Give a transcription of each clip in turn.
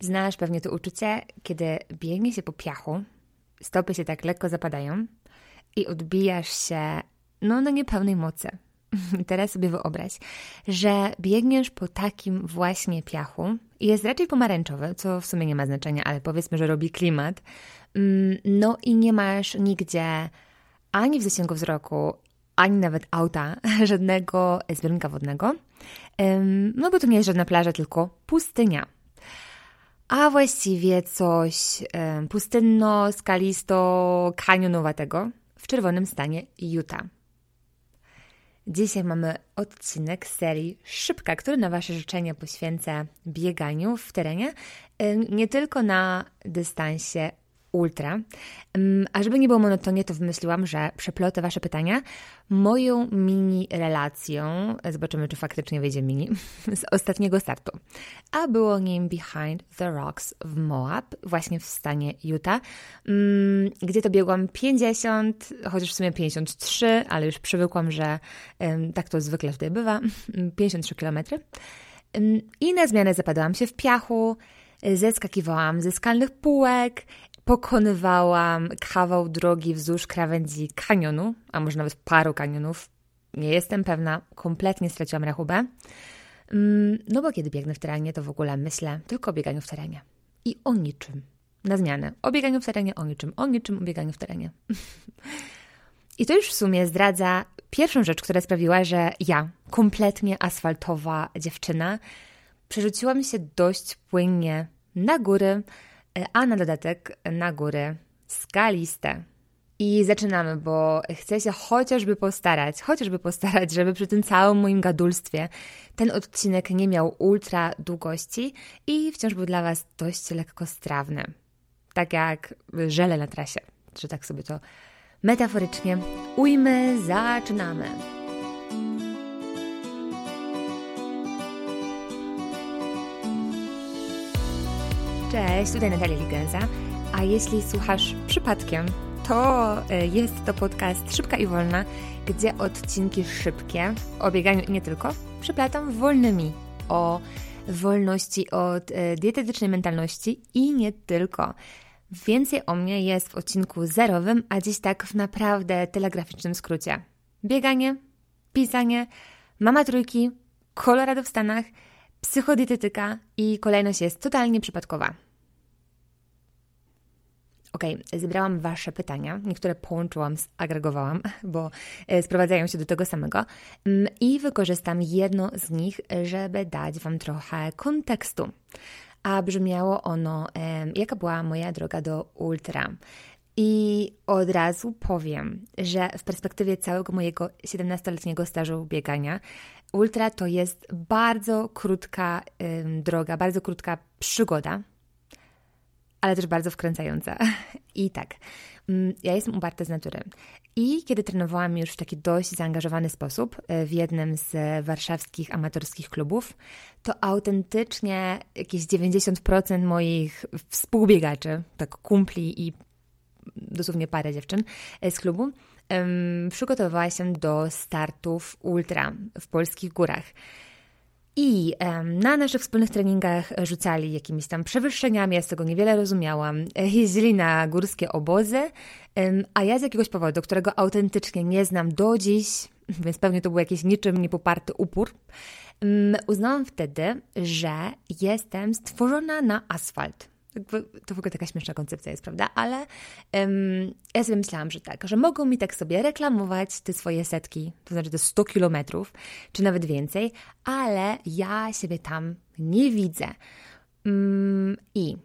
Znasz pewnie to uczucie, kiedy biegnie się po piachu, stopy się tak lekko zapadają i odbijasz się no, na niepełnej mocy. Teraz sobie wyobraź, że biegniesz po takim właśnie piachu i jest raczej pomarańczowy, co w sumie nie ma znaczenia, ale powiedzmy, że robi klimat. Mm, no i nie masz nigdzie ani w zasięgu wzroku, ani nawet auta, żadnego zbiornika wodnego. No bo to nie jest żadna plaża, tylko pustynia. A właściwie coś pustynno, skalisto, kanionowatego w czerwonym stanie Utah. Dzisiaj mamy odcinek serii Szybka, który na Wasze życzenia poświęcę bieganiu w terenie, nie tylko na dystansie ultra. A żeby nie było monotonie, to wymyśliłam, że przeplotę Wasze pytania moją mini relacją, zobaczymy czy faktycznie wyjdzie mini, z ostatniego startu. A było nim Behind the Rocks w Moab, właśnie w stanie Utah, gdzie to biegłam 50, chociaż w sumie 53, ale już przywykłam, że tak to zwykle tutaj bywa, 53 km. I na zmianę zapadałam się w piachu, zeskakiwałam ze skalnych półek pokonywałam kawał drogi wzdłuż krawędzi kanionu, a może nawet paru kanionów. Nie jestem pewna, kompletnie straciłam rachubę. Mm, no bo kiedy biegnę w terenie, to w ogóle myślę tylko o bieganiu w terenie. I o niczym. Na zmianę. O bieganiu w terenie, o niczym. O niczym, o bieganiu w terenie. I to już w sumie zdradza pierwszą rzecz, która sprawiła, że ja, kompletnie asfaltowa dziewczyna, przerzuciłam się dość płynnie na góry, a na dodatek na góry skaliste. I zaczynamy, bo chcę się chociażby postarać, chociażby postarać, żeby przy tym całym moim gadulstwie ten odcinek nie miał ultra długości i wciąż był dla Was dość lekkostrawny. Tak jak żele na trasie, że tak sobie to metaforycznie ujmy, zaczynamy. Cześć, tutaj Natalia Ligenza, a jeśli słuchasz przypadkiem, to e, jest to podcast Szybka i Wolna, gdzie odcinki szybkie o bieganiu i nie tylko przyplatam wolnymi o wolności od e, dietetycznej mentalności i nie tylko. Więcej o mnie jest w odcinku zerowym, a dziś tak w naprawdę telegraficznym skrócie. Bieganie, pisanie, mama trójki, Colorado w Stanach – psychodietetyka i kolejność jest totalnie przypadkowa. Ok, zebrałam Wasze pytania, niektóre połączyłam, zagregowałam, bo e, sprowadzają się do tego samego mm, i wykorzystam jedno z nich, żeby dać Wam trochę kontekstu. A brzmiało ono, jaka była moja droga do ultra. I od razu powiem, że w perspektywie całego mojego 17-letniego stażu biegania, ultra to jest bardzo krótka ym, droga, bardzo krótka przygoda, ale też bardzo wkręcająca. I tak, ja jestem uparta z natury. I kiedy trenowałam już w taki dość zaangażowany sposób y, w jednym z warszawskich amatorskich klubów, to autentycznie jakieś 90% moich współbiegaczy, tak kumpli i dosłownie parę dziewczyn e, z klubu, przygotowywała się do startów ultra w polskich górach. I na naszych wspólnych treningach rzucali jakimiś tam przewyższeniami, ja z tego niewiele rozumiałam. E, jeździli na górskie obozy, a ja z jakiegoś powodu, którego autentycznie nie znam do dziś, więc pewnie to był jakiś niczym niepoparty upór, uznałam wtedy, że jestem stworzona na asfalt to w ogóle taka śmieszna koncepcja jest, prawda? Ale um, ja sobie myślałam, że tak, że mogą mi tak sobie reklamować te swoje setki, to znaczy te 100 kilometrów, czy nawet więcej, ale ja siebie tam nie widzę. Um, I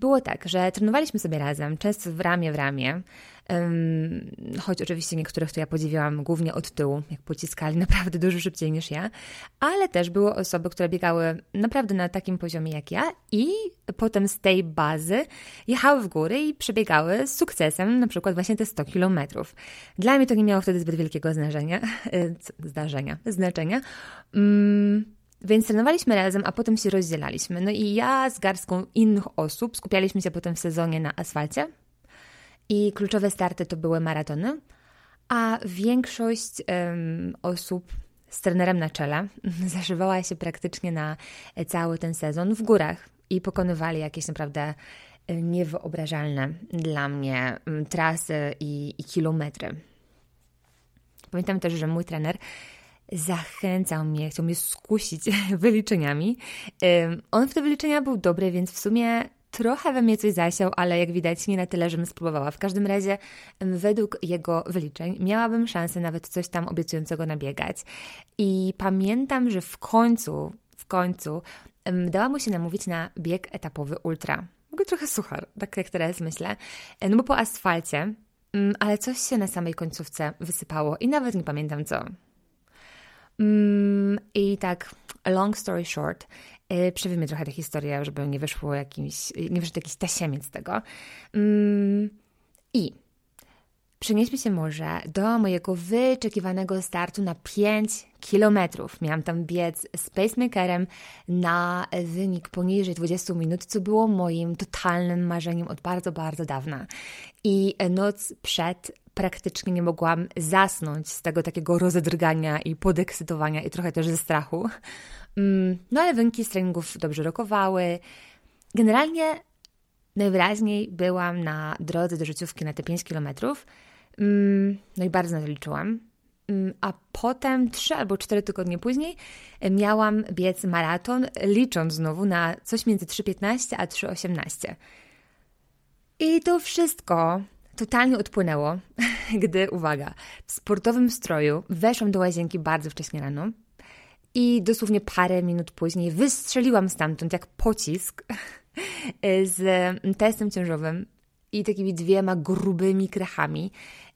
było tak, że trenowaliśmy sobie razem, często w ramię w ramię, choć oczywiście niektórych to ja podziwiałam głównie od tyłu, jak pociskali naprawdę dużo szybciej niż ja, ale też były osoby, które biegały naprawdę na takim poziomie jak ja i potem z tej bazy jechały w góry i przebiegały z sukcesem na przykład właśnie te 100 kilometrów. Dla mnie to nie miało wtedy zbyt wielkiego znaczenia, zdarzenia, znaczenia. Mm, więc trenowaliśmy razem, a potem się rozdzielaliśmy. No i ja z garstką innych osób skupialiśmy się potem w sezonie na asfalcie, i kluczowe starty to były maratony, a większość um, osób z trenerem na czele zażywała się praktycznie na cały ten sezon w górach. i pokonywali jakieś naprawdę niewyobrażalne dla mnie trasy i, i kilometry. Pamiętam też, że mój trener zachęcał mnie, chciał mnie skusić wyliczeniami. On w te wyliczenia był dobry, więc w sumie trochę we mnie coś zasiał, ale jak widać nie na tyle, żebym spróbowała. W każdym razie według jego wyliczeń miałabym szansę nawet coś tam obiecującego nabiegać. I pamiętam, że w końcu, w końcu dała mu się namówić na bieg etapowy ultra. Mogę trochę suchar, tak jak teraz myślę. E, no bo po asfalcie, mm, ale coś się na samej końcówce wysypało i nawet nie pamiętam co. Mm, I tak, long story short, yy, przewijmy trochę tę historię, żeby nie wyszło jakimś, nie wyszedł jakiś tasiemiec tego. Mm, I przenieśmy się może do mojego wyczekiwanego startu na 5 kilometrów. Miałam tam biec z pacemakerem na wynik poniżej 20 minut, co było moim totalnym marzeniem od bardzo, bardzo dawna. I noc przed praktycznie nie mogłam zasnąć z tego takiego rozedrgania i podekscytowania i trochę też ze strachu. Mm, no ale wyniki z treningów dobrze rokowały. Generalnie najwyraźniej byłam na drodze do życiówki na te 5 kilometrów. Mm, no i bardzo na to liczyłam. Mm, a potem, trzy albo cztery tygodnie później, miałam biec maraton, licząc znowu na coś między 3,15 a 3,18. I to wszystko totalnie odpłynęło, gdy, uwaga, w sportowym stroju weszłam do łazienki bardzo wcześnie rano i dosłownie parę minut później wystrzeliłam stamtąd jak pocisk z testem ciążowym i takimi dwiema grubymi krechami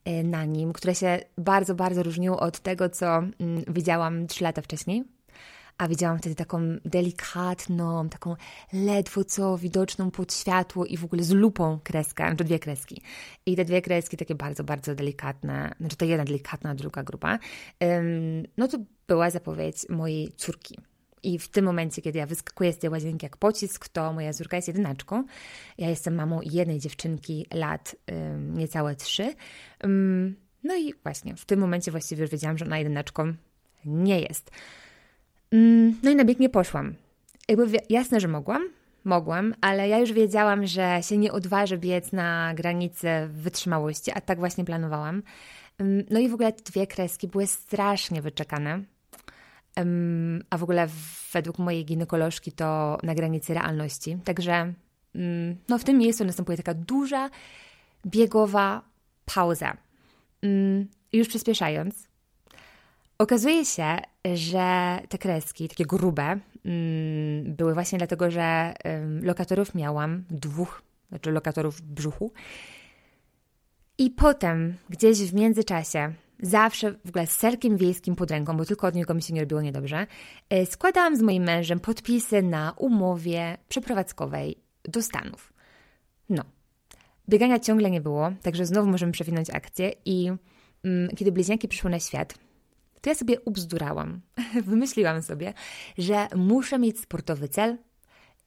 e, na nim, które się bardzo, bardzo różniły od tego, co mm, widziałam trzy lata wcześniej a widziałam wtedy taką delikatną, taką ledwo co widoczną pod światło i w ogóle z lupą kreskę, to dwie kreski. I te dwie kreski takie bardzo, bardzo delikatne, znaczy to jedna delikatna, druga gruba, no to była zapowiedź mojej córki. I w tym momencie, kiedy ja wyskakuję z tej łazienki jak pocisk, to moja córka jest jedynaczką. Ja jestem mamą jednej dziewczynki, lat niecałe trzy. no i właśnie w tym momencie właściwie już wiedziałam, że ona jedynaczką nie jest. Mm, no i na bieg nie poszłam. Jakby jasne, że mogłam, mogłam, ale ja już wiedziałam, że się nie odważę biec na granicę wytrzymałości, a tak właśnie planowałam. Mm, no i w ogóle te dwie kreski były strasznie wyczekane. A w ogóle według mojej ginekolożki to na granicy realności. Także mm, no w tym miejscu następuje taka duża, biegowa pauza. Już przyspieszając, Okazuje się, że te kreski, takie grube, mm, były właśnie dlatego, że lokatorów miałam dwóch, znaczy lokatorów w brzuchu. I potem, gdzieś w międzyczasie, zawsze w ogóle z serkiem wiejskim pod ręką, bo tylko od niego mi się nie robiło niedobrze, e, składałam z moim mężem podpisy na umowie przeprowadzkowej do Stanów. No. Biegania ciągle nie było, także znowu możemy przewinąć akcję i mm, kiedy bliźniaki przyszły na świat, to ja sobie ubzdurałam. Wymyśliłam sobie, że muszę mieć sportowy cel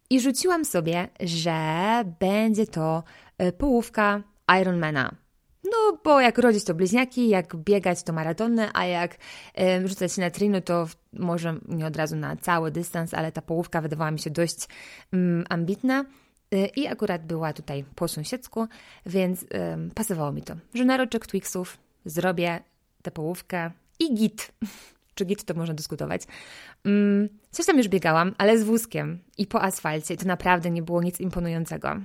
i rzuciłam sobie, że będzie to e, połówka Ironmana. No, bo jak rodzić to bliźniaki, jak biegać to maratony, a jak y, rzucać się na trino, to może nie od razu na cały dystans, ale ta połówka wydawała mi się dość y, ambitna. Y, I akurat była tutaj po sąsiedzku, więc pasowało mi to, że na roczek Twixów zrobię tę połówkę i git. Czy git to można dyskutować. Mm, coś tam już biegałam, ale z wózkiem i po asfalcie. To naprawdę nie było nic imponującego.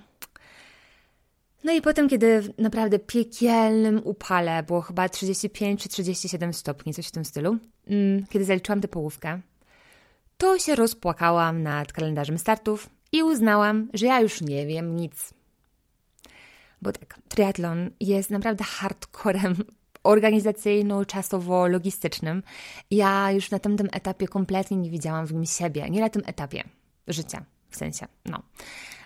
No i potem, kiedy w naprawdę piekielnym upale, było chyba 35 czy 37 stopni, coś w tym stylu, mm, kiedy zaliczyłam tę połówkę, to się rozpłakałam nad kalendarzem startów i uznałam, że ja już nie wiem nic. Bo tak, triatlon jest naprawdę hardcorem organizacyjno-czasowo-logistycznym, ja już na tamtym etapie kompletnie nie widziałam w nim siebie, nie na tym etapie życia, w sensie, no.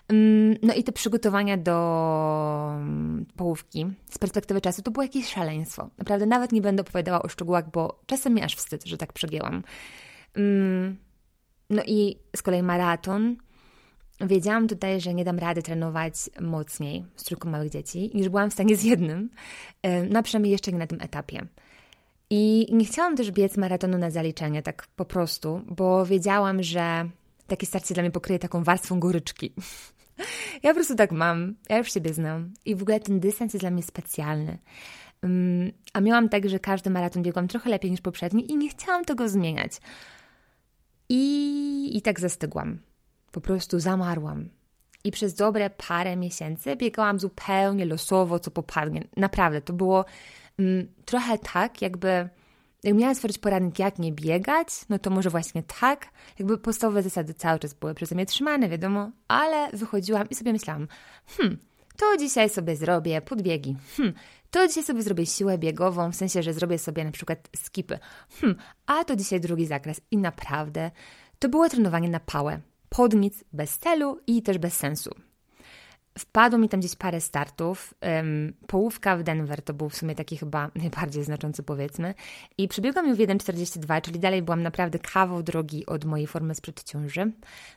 Mm, no i te przygotowania do mm, połówki z perspektywy czasu to było jakieś szaleństwo. Naprawdę nawet nie będę opowiadała o szczegółach, bo czasem mi aż wstyd, że tak przegięłam. Mm, no i z kolei maraton wiedziałam tutaj, że nie dam rady trenować mocniej z trójką małych dzieci, niż byłam w stanie z jednym, no przynajmniej jeszcze nie na tym etapie. I nie chciałam też biec maratonu na zaliczenie, tak po prostu, bo wiedziałam, że takie starcie dla mnie pokryje taką warstwą goryczki. Ja po prostu tak mam, ja już siebie znam i w ogóle ten dystans jest dla mnie specjalny. A miałam tak, że każdy maraton biegłam trochę lepiej niż poprzedni i nie chciałam tego zmieniać. I, i tak zastygłam. Po prostu zamarłam. I przez dobre parę miesięcy biegałam zupełnie losowo, co popadnie. Naprawdę, to było um, trochę tak, jakby jak miałam stworzyć poradnik, jak nie biegać, no to może właśnie tak. Jakby podstawowe zasady cały czas były przeze mnie trzymane, wiadomo, ale wychodziłam i sobie myślałam, hmm, to dzisiaj sobie zrobię podbiegi, hmm, to dzisiaj sobie zrobię siłę biegową, w sensie, że zrobię sobie na przykład skipy, hmm, a to dzisiaj drugi zakres. I naprawdę to było trenowanie na pałę, pod nic, bez celu i też bez sensu. Wpadło mi tam gdzieś parę startów. Um, połówka w Denver to był w sumie taki chyba najbardziej znaczący, powiedzmy. I przebiegłam ją w 1,42, czyli dalej byłam naprawdę kawał drogi od mojej formy sprzed ciąży.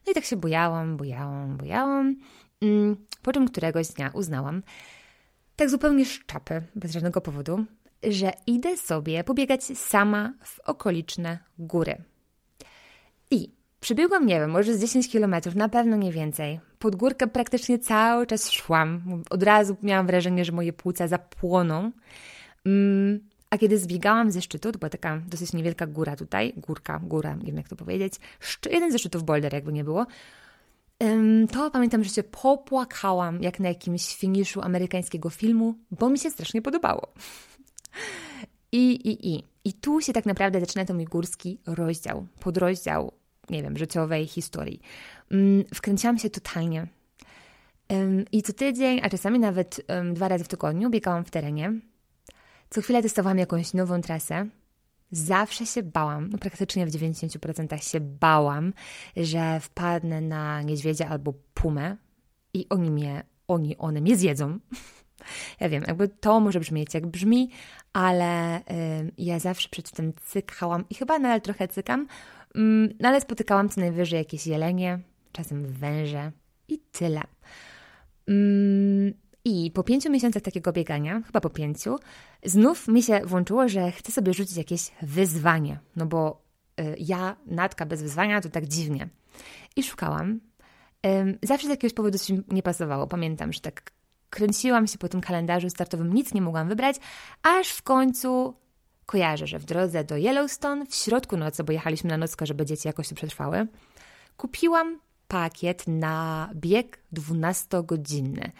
No i tak się bojałam, bojałam, bojałam. Um, po czym któregoś dnia uznałam, tak zupełnie z czapy, bez żadnego powodu, że idę sobie pobiegać sama w okoliczne góry. I Przebiegłam, nie wiem, może z 10 kilometrów, na pewno nie więcej. Pod górkę praktycznie cały czas szłam. Od razu miałam wrażenie, że moje płuca zapłoną. Mm, a kiedy zbiegałam ze szczytu, to była taka dosyć niewielka góra tutaj, górka, góra, nie wiem jak to powiedzieć, jeden ze szczytów Boulder, jakby nie było, to pamiętam, że się popłakałam jak na jakimś finiszu amerykańskiego filmu, bo mi się strasznie podobało. I, i, i. I tu się tak naprawdę zaczyna ten mój górski rozdział, podrozdział nie wiem, życiowej historii. Mm, wkręciłam się totalnie. I co tydzień, a czasami nawet dwa razy w tygodniu biegałam w terenie. Co chwilę testowałam jakąś nową trasę. Zawsze się bałam, no praktycznie w 90% się bałam, że wpadnę na niedźwiedzia albo pumę i oni mnie, oni, one mnie zjedzą. Ja wiem, jakby to może brzmieć jak brzmi, ale y, ja zawsze przed tym cykałam i chyba nadal trochę cykam, no ale spotykałam co najwyżej jakieś jelenie, czasem węże i tyle. Mm, I po pięciu miesiącach takiego biegania, chyba po pięciu, znów mi się włączyło, że chcę sobie rzucić jakieś wyzwanie. No bo y, ja, natka bez wyzwania, to tak dziwnie. I szukałam. Zawsze z jakiegoś powodu coś nie pasowało. Pamiętam, że tak kręciłam się po tym kalendarzu startowym, nic nie mogłam wybrać, aż w końcu Kojarzę, że w drodze do Yellowstone, w środku nocy, bo jechaliśmy na nockę, żeby dzieci jakoś tu przetrwały, kupiłam pakiet na bieg 12-godzinny.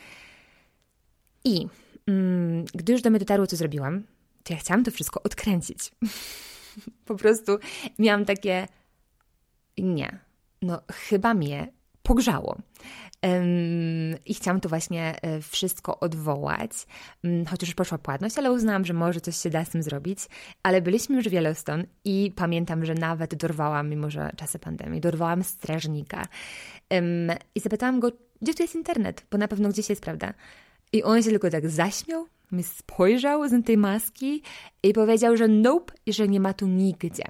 I mm, gdy już do mnie dotarło, co zrobiłam, to ja chciałam to wszystko odkręcić. po prostu miałam takie nie, no chyba mnie pogrzało. I chciałam to właśnie e, wszystko odwołać, mm, chociaż już poszła płatność, ale uznałam, że może coś się da z tym zrobić. Ale byliśmy już w Yellowstone i pamiętam, że nawet dorwałam, mimo że czasy pandemii, dorwałam strażnika. I zapytałam go, gdzie tu jest internet, bo na pewno gdzieś jest, prawda? I on się tylko tak zaśmiał, mi spojrzał z tej maski i powiedział, że nope, że nie ma tu nigdzie.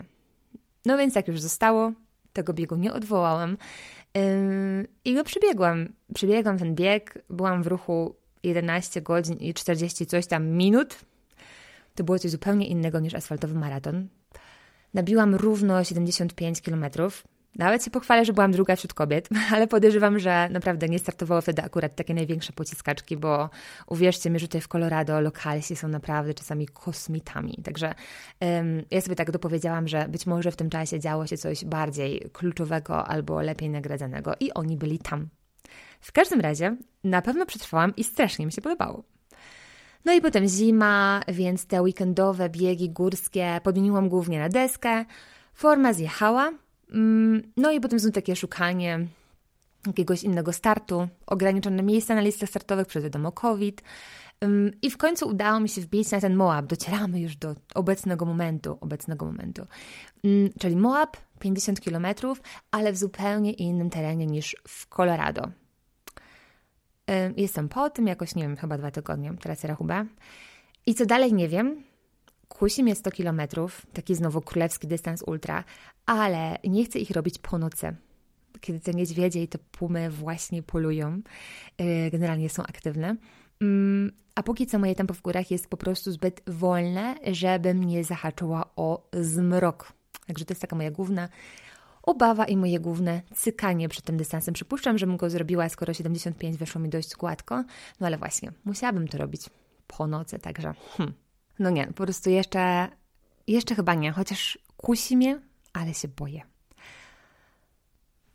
No więc jak już zostało, tego biegu nie odwołałam. I go przebiegłam. Przebiegłam ten bieg, byłam w ruchu 11 godzin i 40 coś tam minut. To było coś zupełnie innego niż asfaltowy maraton. Nabiłam równo 75 kilometrów. Nawet się pochwalę, że byłam druga wśród kobiet, ale podejrzewam, że naprawdę nie startowało wtedy akurat takie największe pociskaczki, bo uwierzcie mi, że tutaj w Colorado lokalsi są naprawdę czasami kosmitami. Także ja sobie tak dopowiedziałam, że być może w tym czasie działo się coś bardziej kluczowego albo lepiej nagradzanego i oni byli tam. W każdym razie na pewno przetrwałam i strasznie mi się podobało. No i potem zima, więc te weekendowe biegi górskie podmieniłam głównie na deskę. Forma zjechała, no i potem znów takie szukanie jakiegoś innego startu, ograniczone miejsca na listach startowych przez wiadomo COVID. Mm, I w końcu udało mi się wbić na ten Moab. Docieramy już do obecnego momentu, obecnego momentu. Mm, czyli Moab, 50 km, ale w zupełnie innym terenie niż w Colorado. Jestem po tym jakoś, nie wiem, chyba dwa tygodnie, teraz rachubę. I co dalej nie wiem, Kusi mnie 100 kilometrów, taki znowu królewski dystans ultra, ale nie chcę ich robić po nocy, kiedy te niedźwiedzie i te pumy właśnie polują, y, generalnie są aktywne. Mm, a póki co moje tempo w górach jest po prostu zbyt wolne, żeby mnie zahaczyła o zmrok. Także to jest taka moja główna obawa i moje główne cykanie przed tym dystansem. Przypuszczam, że bym go zrobiła, skoro 75 weszło mi dość gładko, no ale właśnie, musiałabym to robić po nocy, także hmm. No nie, po prostu jeszcze, jeszcze chyba nie, chociaż kusi mnie, ale się boję.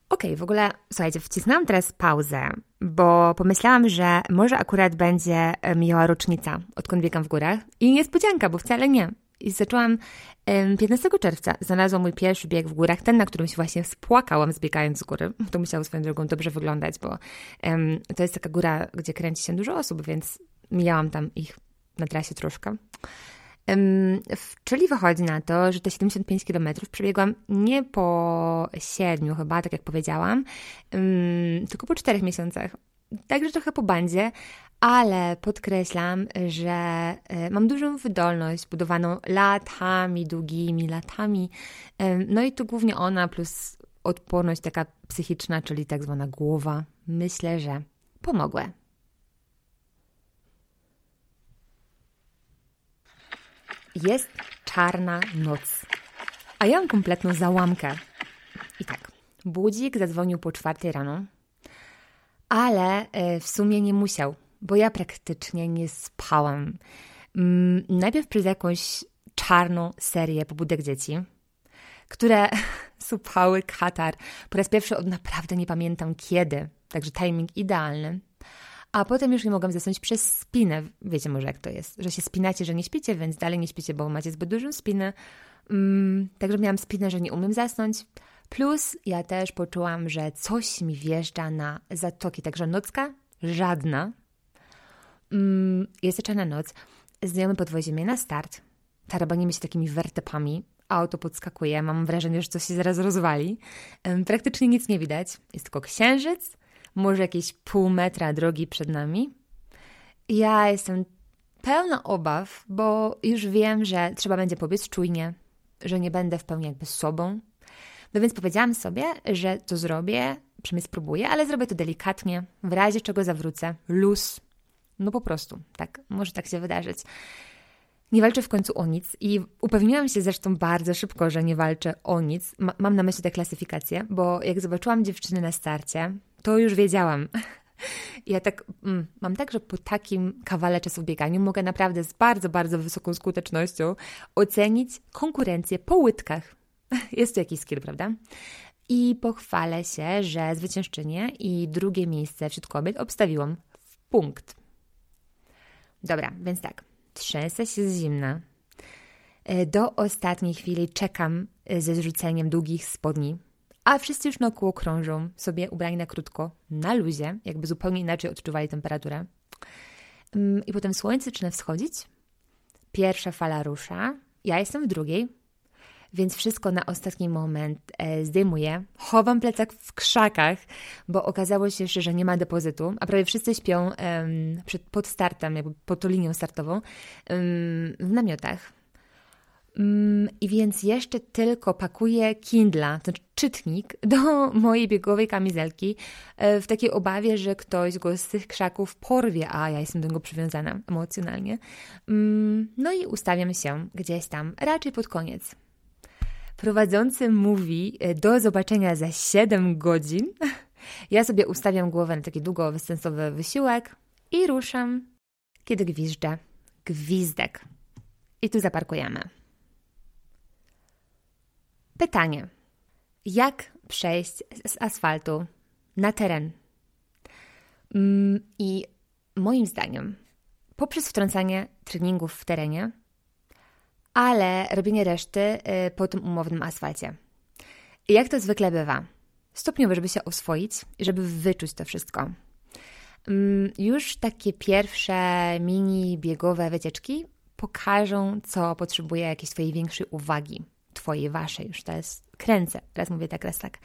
Okej, okay, w ogóle słuchajcie, wcisnęłam teraz pauzę, bo pomyślałam, że może akurat będzie miała rocznica, odkąd biegam w górach. I niespodzianka, bo wcale nie. I zaczęłam 15 czerwca, znalazłam mój pierwszy bieg w górach, ten, na którym się właśnie spłakałam zbiegając z góry. To musiało swoją drogą dobrze wyglądać, bo um, to jest taka góra, gdzie kręci się dużo osób, więc mijałam tam ich na trasie troszkę. Czyli wychodzi na to, że te 75 km przebiegłam nie po 7 chyba, tak jak powiedziałam, tylko po 4 miesiącach. Także trochę po bandzie, ale podkreślam, że e, mam dużą wydolność budowaną latami, długimi latami. No i tu głównie ona plus odporność taka psychiczna, czyli tak zwana głowa. Myślę, że pomogły. Jest czarna noc, a ja mam kompletną załamkę. I tak, budzik zadzwonił po czwartej rano, ale e, w sumie nie musiał bo ja praktycznie nie spałam. Mm, najpierw przez jakąś czarną serię pobudek dzieci, które supały katar po raz pierwszy od naprawdę nie pamiętam kiedy, także timing idealny. A potem już nie mogłam zasnąć przez spinę. Wiecie może jak to jest, że się spinacie, że nie śpicie, więc dalej nie śpicie, bo macie zbyt dużą spinę. Mm, także miałam spinę, że nie umiem zasnąć. Plus ja też poczułam, że coś mi wjeżdża na zatoki, także nocka? Żadna, Mm, jest czarna noc, znajomy podwozi mnie na start, tarabanimy się takimi wertepami, auto podskakuje, mam wrażenie, że coś się zaraz rozwali. Praktycznie nic nie widać, jest tylko księżyc, może jakieś pół metra drogi przed nami. Ja jestem pełna obaw, bo już wiem, że trzeba będzie pobiec czujnie, że nie będę w pełni jakby sobą. No więc powiedziałam sobie, że to zrobię, przynajmniej spróbuję, ale zrobię to delikatnie, w razie czego zawrócę, luz, no po prostu, tak, może tak się wydarzyć. Nie walczę w końcu o nic i upewniłam się zresztą bardzo szybko, że nie walczę o nic. Ma mam na myśli tę klasyfikację, bo jak zobaczyłam dziewczyny na starcie, to już wiedziałam. Ja tak mm, mam tak, że po takim kawale czasu w bieganiu mogę naprawdę z bardzo, bardzo wysoką skutecznością ocenić konkurencję po łydkach. Jest to jakiś skill, prawda? I pochwalę się, że zwyciężczynię i drugie miejsce wśród kobiet obstawiłam w punkt. Dobra, więc tak, trzęsę się z zimna. E, do ostatniej chwili czekam e, ze zrzuceniem długich spodni, a wszyscy już naokoło krążą, sobie ubrani na krótko, na luzie, jakby zupełnie inaczej odczuwali temperaturę. Mm, I potem słońce zaczyna wschodzić, pierwsza fala rusza, ja jestem w drugiej, więc wszystko na ostatni moment e, zdejmuję. Chowam plecak w krzakach, bo okazało się jeszcze, że nie ma depozytu, a prawie wszyscy śpią przed, pod startem, jakby pod linią startową, w namiotach. Mm, I więc jeszcze tylko pakuję Kindla, ten czytnik, do mojej biegowej kamizelki e, w takiej obawie, że ktoś go z tych krzaków porwie, a ja jestem do niego przywiązana emocjonalnie. Mm, no i ustawiam się gdzieś tam, raczej pod koniec prowadzący mówi e, do zobaczenia za 7 godzin, ja sobie ustawiam głowę na taki długowystansowy wysiłek i ruszam, kiedy gwizdże. Gwizdek. I tu zaparkujemy. Pytanie. Jak przejść z asfaltu na teren? Mm, I moim zdaniem, poprzez wtrącanie treningów w terenie, ale robienie reszty y, po tym umownym asfalcie. Jak to zwykle bywa? Stopniowo, żeby się oswoić i żeby wyczuć to wszystko. Mm, już takie pierwsze mini biegowe wycieczki pokażą, co potrzebuje jakiejś Twojej większej uwagi. Twojej, Waszej, już teraz kręcę, teraz mówię tak, raz tak.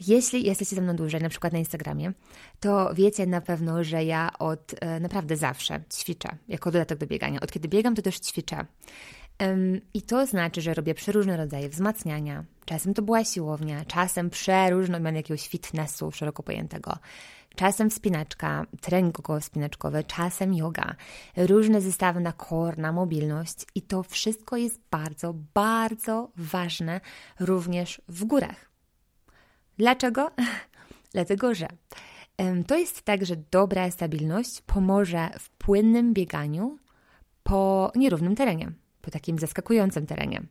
Jeśli jesteście ze mną dłużej, na przykład na Instagramie, to wiecie na pewno, że ja od e, naprawdę zawsze ćwiczę, jako dodatek do biegania. Od kiedy biegam, to też ćwiczę. I to znaczy, że robię przeróżne rodzaje wzmacniania. Czasem to była siłownia, czasem przeróżne odmiany jakiegoś fitnessu szeroko pojętego. Czasem wspinaczka, trening około-wspinaczkowy, czasem yoga, różne zestawy na core, na mobilność i to wszystko jest bardzo, bardzo ważne również w górach. Dlaczego? Dlatego, że to jest tak, że dobra stabilność pomoże w płynnym bieganiu po nierównym terenie, po takim zaskakującym terenie.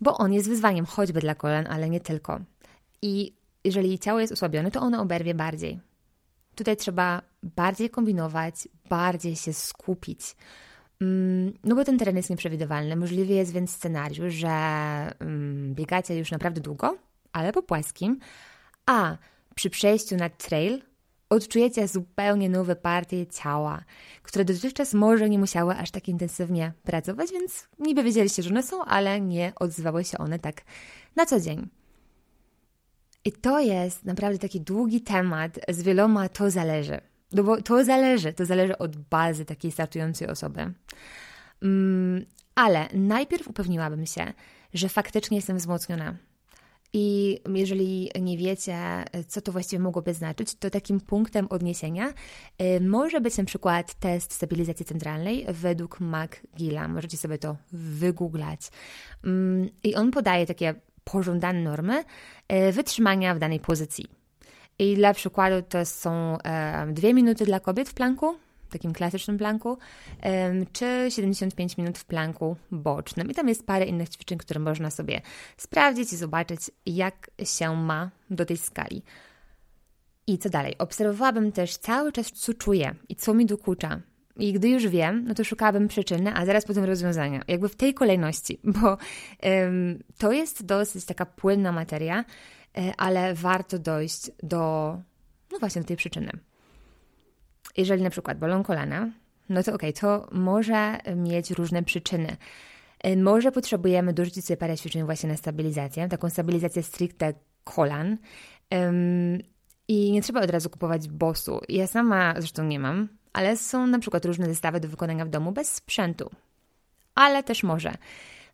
Bo on jest wyzwaniem choćby dla kolan, ale nie tylko. I jeżeli ciało jest osłabione, to ono oberwie bardziej. Tutaj trzeba bardziej kombinować, bardziej się skupić. Mm, no bo ten teren jest nieprzewidywalny. Możliwy jest więc scenariusz, że mm, biegacie już naprawdę długo, ale po płaskim, a przy przejściu na trail odczujecie zupełnie nowe partie ciała, które dotychczas może nie musiały aż tak intensywnie pracować, więc niby wiedzieliście, że one są, ale nie odzywały się one tak na co dzień. I to jest naprawdę taki długi temat, z wieloma to zależy. No bo to zależy, to zależy od bazy takiej startującej osoby. Mm, ale najpierw upewniłabym się, że faktycznie jestem wzmocniona, i jeżeli nie wiecie, co to właściwie mogłoby znaczyć, to takim punktem odniesienia y, może być na przykład test stabilizacji centralnej według McGilla. Możecie sobie to wygooglać. Mm, I on podaje takie pożądane normy y, wytrzymania w danej pozycji. I dla przykładu to są dwie minuty dla kobiet w planku, takim klasycznym planku, czy 75 minut w planku bocznym. I tam jest parę innych ćwiczeń, które można sobie sprawdzić i zobaczyć, jak się ma do tej skali. I co dalej? Obserwowałabym też cały czas, co czuję i co mi dokucza. I gdy już wiem, no to szukałabym przyczyny, a zaraz potem rozwiązania. Jakby w tej kolejności, bo ym, to jest dosyć taka płynna materia, y, ale warto dojść do, no właśnie, do tej przyczyny jeżeli na przykład bolą kolana, no to okej, okay, to może mieć różne przyczyny. Y, może potrzebujemy dorzucić sobie parę ćwiczeń właśnie na stabilizację, taką stabilizację stricte kolan. Um, I nie trzeba od razu kupować bosu. Ja sama zresztą nie mam, ale są na przykład różne zestawy do wykonania w domu bez sprzętu. Ale też może.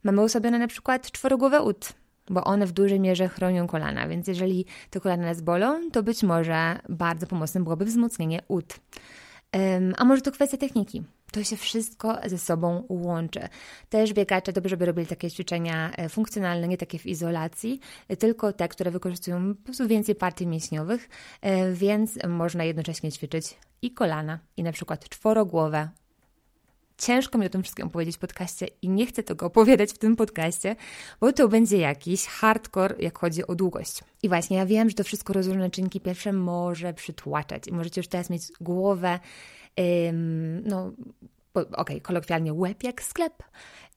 Mamy usłabione na przykład czworogłowe ud, bo one w dużej mierze chronią kolana, więc jeżeli te kolana nas bolą, to być może bardzo pomocne byłoby wzmocnienie ud. A może to kwestia techniki. To się wszystko ze sobą łączy. Też biegacze dobrze, żeby robili takie ćwiczenia e, funkcjonalne, nie takie w izolacji, tylko te, które wykorzystują po prostu więcej partii mięśniowych, e, więc można jednocześnie ćwiczyć i kolana, i na przykład czworogłowe ciężko mi o tym wszystkim opowiedzieć w podcaście i nie chcę tego opowiadać w tym podcaście, bo to będzie jakiś hardcore, jak chodzi o długość. I właśnie ja wiem, że to wszystko rozróżnione czynniki pierwsze może przytłaczać i możecie już teraz mieć głowę, ym, no okej, okay, kolokwialnie łeb jak sklep.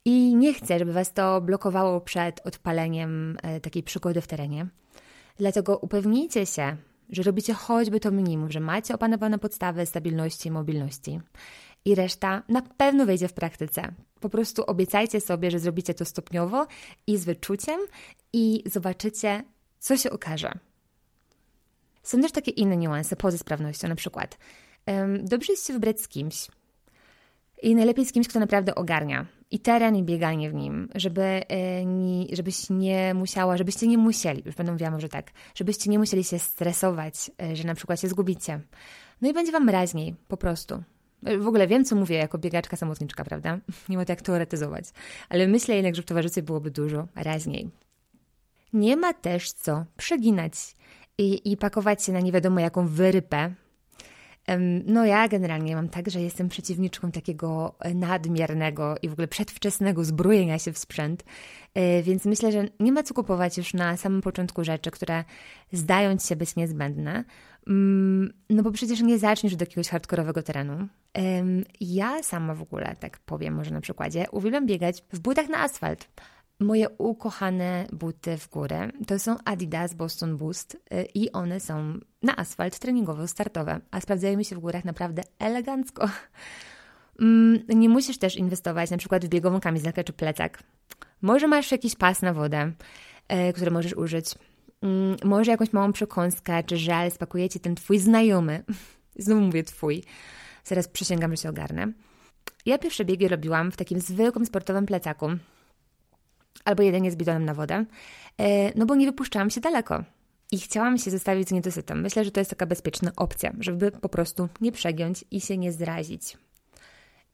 I nie chcę, żeby Was to blokowało przed odpaleniem e, takiej przygody w terenie. Dlatego upewnijcie się, że robicie choćby to minimum, że macie opanowane podstawy stabilności i mobilności i reszta na pewno wejdzie w praktyce. Po prostu obiecajcie sobie, że zrobicie to stopniowo i z wyczuciem i zobaczycie, co się okaże. Są też takie inne niuanse poza sprawnością, na przykład dobrze jest się wybrać z kimś i najlepiej z kimś, kto naprawdę ogarnia i teren, i bieganie w nim, żeby, e, nie, żebyś nie musiała, żebyście nie musieli, już będę mówiła może tak, żebyście nie musieli się stresować, e, że na przykład się zgubicie. No i będzie Wam raźniej, po prostu. W ogóle wiem, co mówię jako biegaczka samotniczka, prawda? Nie ma tak teoretyzować. Ale myślę jednak, że w towarzystwie byłoby dużo raźniej. Nie ma też co przeginać i, i pakować się na nie wiadomo jaką wyrypę. No ja generalnie mam tak, że jestem przeciwniczką takiego nadmiernego i w ogóle przedwczesnego zbrojenia się w sprzęt, e, więc myślę, że nie ma co kupować już na samym początku rzeczy, które zdają ci się być niezbędne, no bo przecież nie zaczniesz do jakiegoś hardkorowego terenu. Ja sama w ogóle, tak powiem może na przykładzie, uwielbiam biegać w butach na asfalt. Moje ukochane buty w górę to są Adidas Boston Boost y, i one są na asfalt treningowo-startowe, a sprawdzają mi się w górach naprawdę elegancko. Mm, nie musisz też inwestować na przykład w biegową kamizelkę czy plecak. Może masz jakiś pas na wodę, y, który możesz użyć. Mm, może jakąś małą przekąskę czy żel spakujecie ten twój znajomy. Znowu mówię twój. Zaraz przysięgam, że się ogarnę. Ja pierwsze biegi robiłam w takim zwykłym sportowym plecaku. Albo jedynie z bidonem na wodę. E, no bo nie wypuszczałam się daleko. I chciałam się zostawić z niedosytem. Myślę, że to jest taka bezpieczna opcja, żeby po prostu nie przegiąć i się nie zrazić.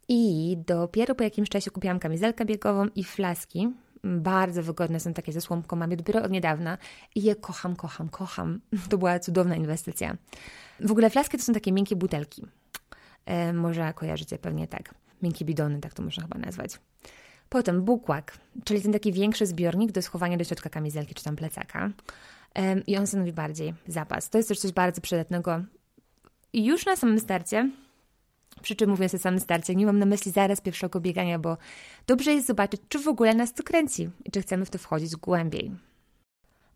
I dopiero po jakimś czasie kupiłam kamizelkę biegową i flaski, Bardzo wygodne są takie ze słomką. Mam je dopiero od niedawna i je kocham, kocham, kocham. To była cudowna inwestycja. W ogóle flaski to są takie miękkie butelki. E, może kojarzycie pewnie tak. Miękkie bidony, tak to można chyba nazwać. Potem bukłak, czyli ten taki większy zbiornik do schowania do środka kamizelki czy tam plecaka. E, I on stanowi bardziej zapas. To jest też coś bardzo przydatnego. Już na samym starcie przy czym mówiąc o samym starcie, nie mam na myśli zaraz pierwszego biegania, bo dobrze jest zobaczyć, czy w ogóle nas to kręci i czy chcemy w to wchodzić głębiej.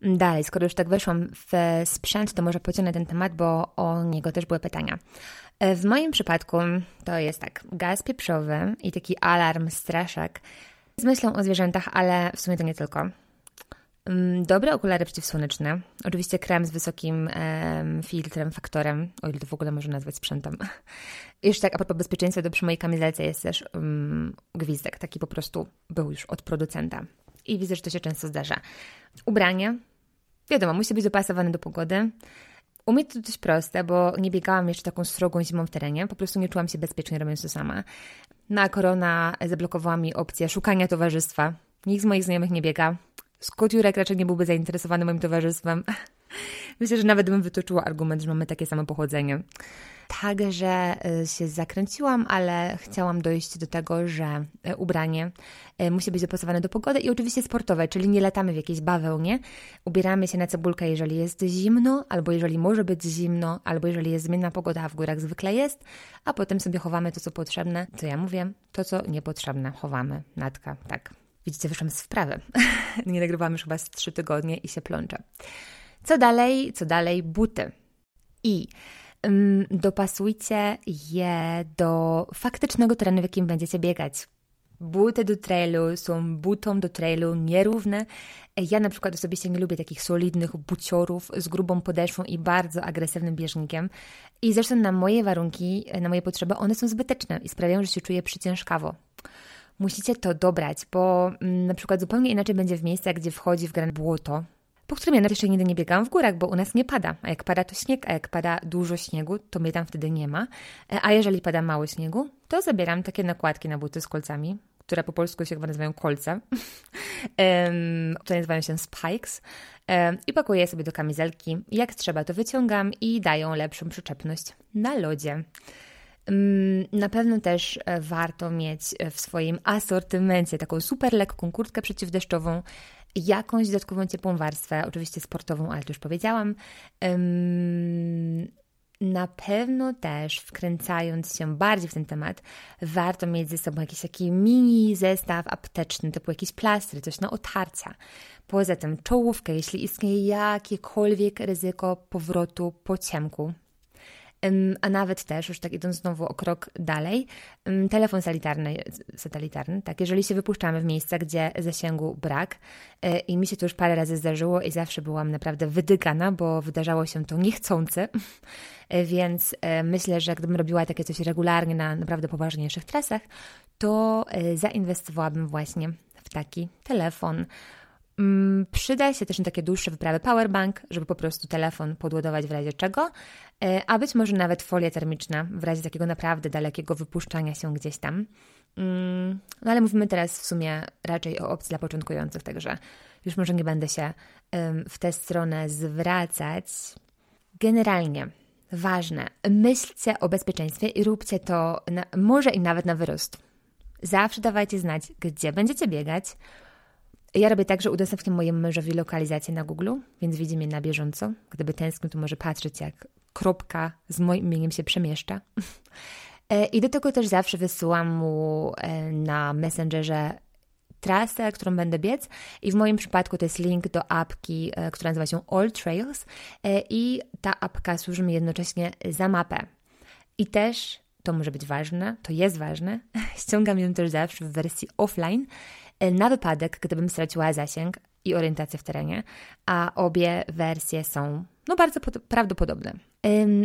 Dalej, skoro już tak weszłam w sprzęt, to może pociągnę ten temat, bo o niego też były pytania. W moim przypadku to jest tak, gaz pieprzowy i taki alarm, straszak z myślą o zwierzętach, ale w sumie to nie tylko. Dobre okulary przeciwsłoneczne. Oczywiście krem z wysokim em, filtrem, faktorem, o ile to w ogóle można nazwać sprzętem. Jeszcze tak, a propos bezpieczeństwa, to przy mojej kamizelce jest też um, gwizdek. Taki po prostu był już od producenta. I widzę, że to się często zdarza. Ubranie. Wiadomo, musi być dopasowane do pogody. U mnie to dość proste, bo nie biegałam jeszcze taką srogą zimą w terenie. Po prostu nie czułam się bezpiecznie robiąc to sama. Na korona zablokowała mi opcję szukania towarzystwa. Nikt z moich znajomych nie biega Scott Jurek raczej nie byłby zainteresowany moim towarzystwem. Myślę, że nawet bym wytoczyła argument, że mamy takie samo pochodzenie. Także y, się zakręciłam, ale chciałam dojść do tego, że y, ubranie y, musi być dopasowane do pogody i oczywiście sportowe, czyli nie latamy w jakiejś bawełnie. Ubieramy się na cebulkę, jeżeli jest zimno, albo jeżeli może być zimno, albo jeżeli jest zmienna pogoda, a w górach zwykle jest, a potem sobie chowamy to, co potrzebne. Co ja mówię? To, co niepotrzebne chowamy. Natka, tak. Widzicie, wyszłam z wprawy. nie nagrywałam już chyba z trzy tygodnie i się plączę. Co dalej? Co dalej? Buty. I um, dopasujcie je do faktycznego terenu, w jakim będziecie biegać. Buty do trailu są butą do trailu nierówne. Ja na przykład osobiście nie lubię takich solidnych buciorów z grubą podeszwą i bardzo agresywnym bieżnikiem. I zresztą na moje warunki, na moje potrzeby, one są zbyteczne i sprawiają, że się czuję przyciężkawo musicie to dobrać, bo mm, na przykład zupełnie inaczej będzie w miejscach, gdzie wchodzi w grę błoto, po którym ja jeszcze nigdy nie biegałam w górach, bo u nas nie pada. A jak pada to śnieg, a jak pada dużo śniegu, to mnie tam wtedy nie ma. E, a jeżeli pada mało śniegu, to zabieram takie nakładki na buty z kolcami, które po polsku się chyba nazywają kolce, które nazywają się spikes i pakuję sobie do kamizelki. Jak trzeba, to wyciągam i dają lepszą przyczepność na lodzie. Na pewno też e, warto mieć e, w swoim asortymencie taką super lekką kurtkę przeciwdeszczową, jakąś dodatkową ciepłą warstwę, oczywiście sportową, ale to już powiedziałam. Na pewno też wkręcając się bardziej w ten temat, warto mieć ze sobą jakiś taki mini zestaw apteczny, typu jakieś plastry, coś na otarcia. Poza tym czołówkę, jeśli istnieje jakiekolwiek ryzyko powrotu po ciemku, a nawet też, już tak idąc znowu o krok dalej, telefon satelitarny, satelitarny tak, jeżeli się wypuszczamy w miejsca, gdzie zasięgu brak e, i mi się to już parę razy zdarzyło i zawsze byłam naprawdę wydygana, bo wydarzało się to niechcące, e, więc e, myślę, że gdybym robiła takie coś regularnie na naprawdę poważniejszych trasach, to zainwestowałabym właśnie w taki telefon. Mm, przyda się też na takie dłuższe wyprawy powerbank, żeby po prostu telefon podładować w razie czego, e, a być może nawet folia termiczna w razie takiego naprawdę dalekiego wypuszczania się gdzieś tam. Mm, no ale mówimy teraz w sumie raczej o opcji dla początkujących, także już może nie będę się w tę stronę zwracać. Generalnie ważne, myślcie o bezpieczeństwie i róbcie to na, może i nawet na wyrost. Zawsze dawajcie znać, gdzie będziecie biegać, ja robię tak, że udostępniam mojemu mężowi lokalizację na Google, więc widzi mnie na bieżąco. Gdyby tęsknił, to może patrzeć, jak kropka z moim imieniem się przemieszcza. E, I do tego też zawsze wysyłam mu e, na Messengerze trasę, którą będę biec i w moim przypadku to jest link do apki, e, która nazywa się All Trails i ta apka służy mi jednocześnie za mapę. I też, to może być ważne, to jest ważne, ściągam ją też zawsze w wersji offline na wypadek, gdybym straciła zasięg i orientację w terenie, a obie wersje są no, bardzo prawdopodobne.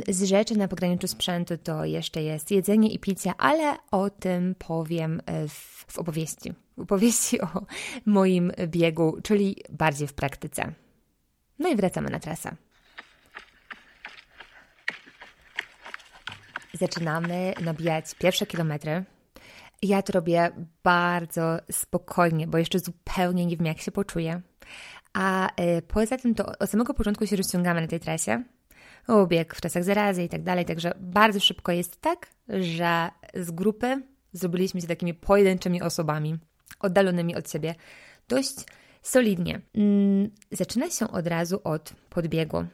Z rzeczy na pograniczu sprzętu to jeszcze jest jedzenie i picie, ale o tym powiem e, w, w opowieści. W opowieści o moim biegu, czyli bardziej w praktyce. No i wracamy na trasę. Zaczynamy nabijać pierwsze kilometry ja to robię bardzo spokojnie, bo jeszcze zupełnie nie wiem, jak się poczuję. A y, poza tym to od samego początku się rozciągamy na tej trasie. Ubieg w czasach zarazy i tak dalej, także bardzo szybko jest tak, że z grupy zrobiliśmy się takimi pojedynczymi osobami, oddalonymi od siebie. Dość solidnie. Mm, zaczyna się od razu od podbiegu.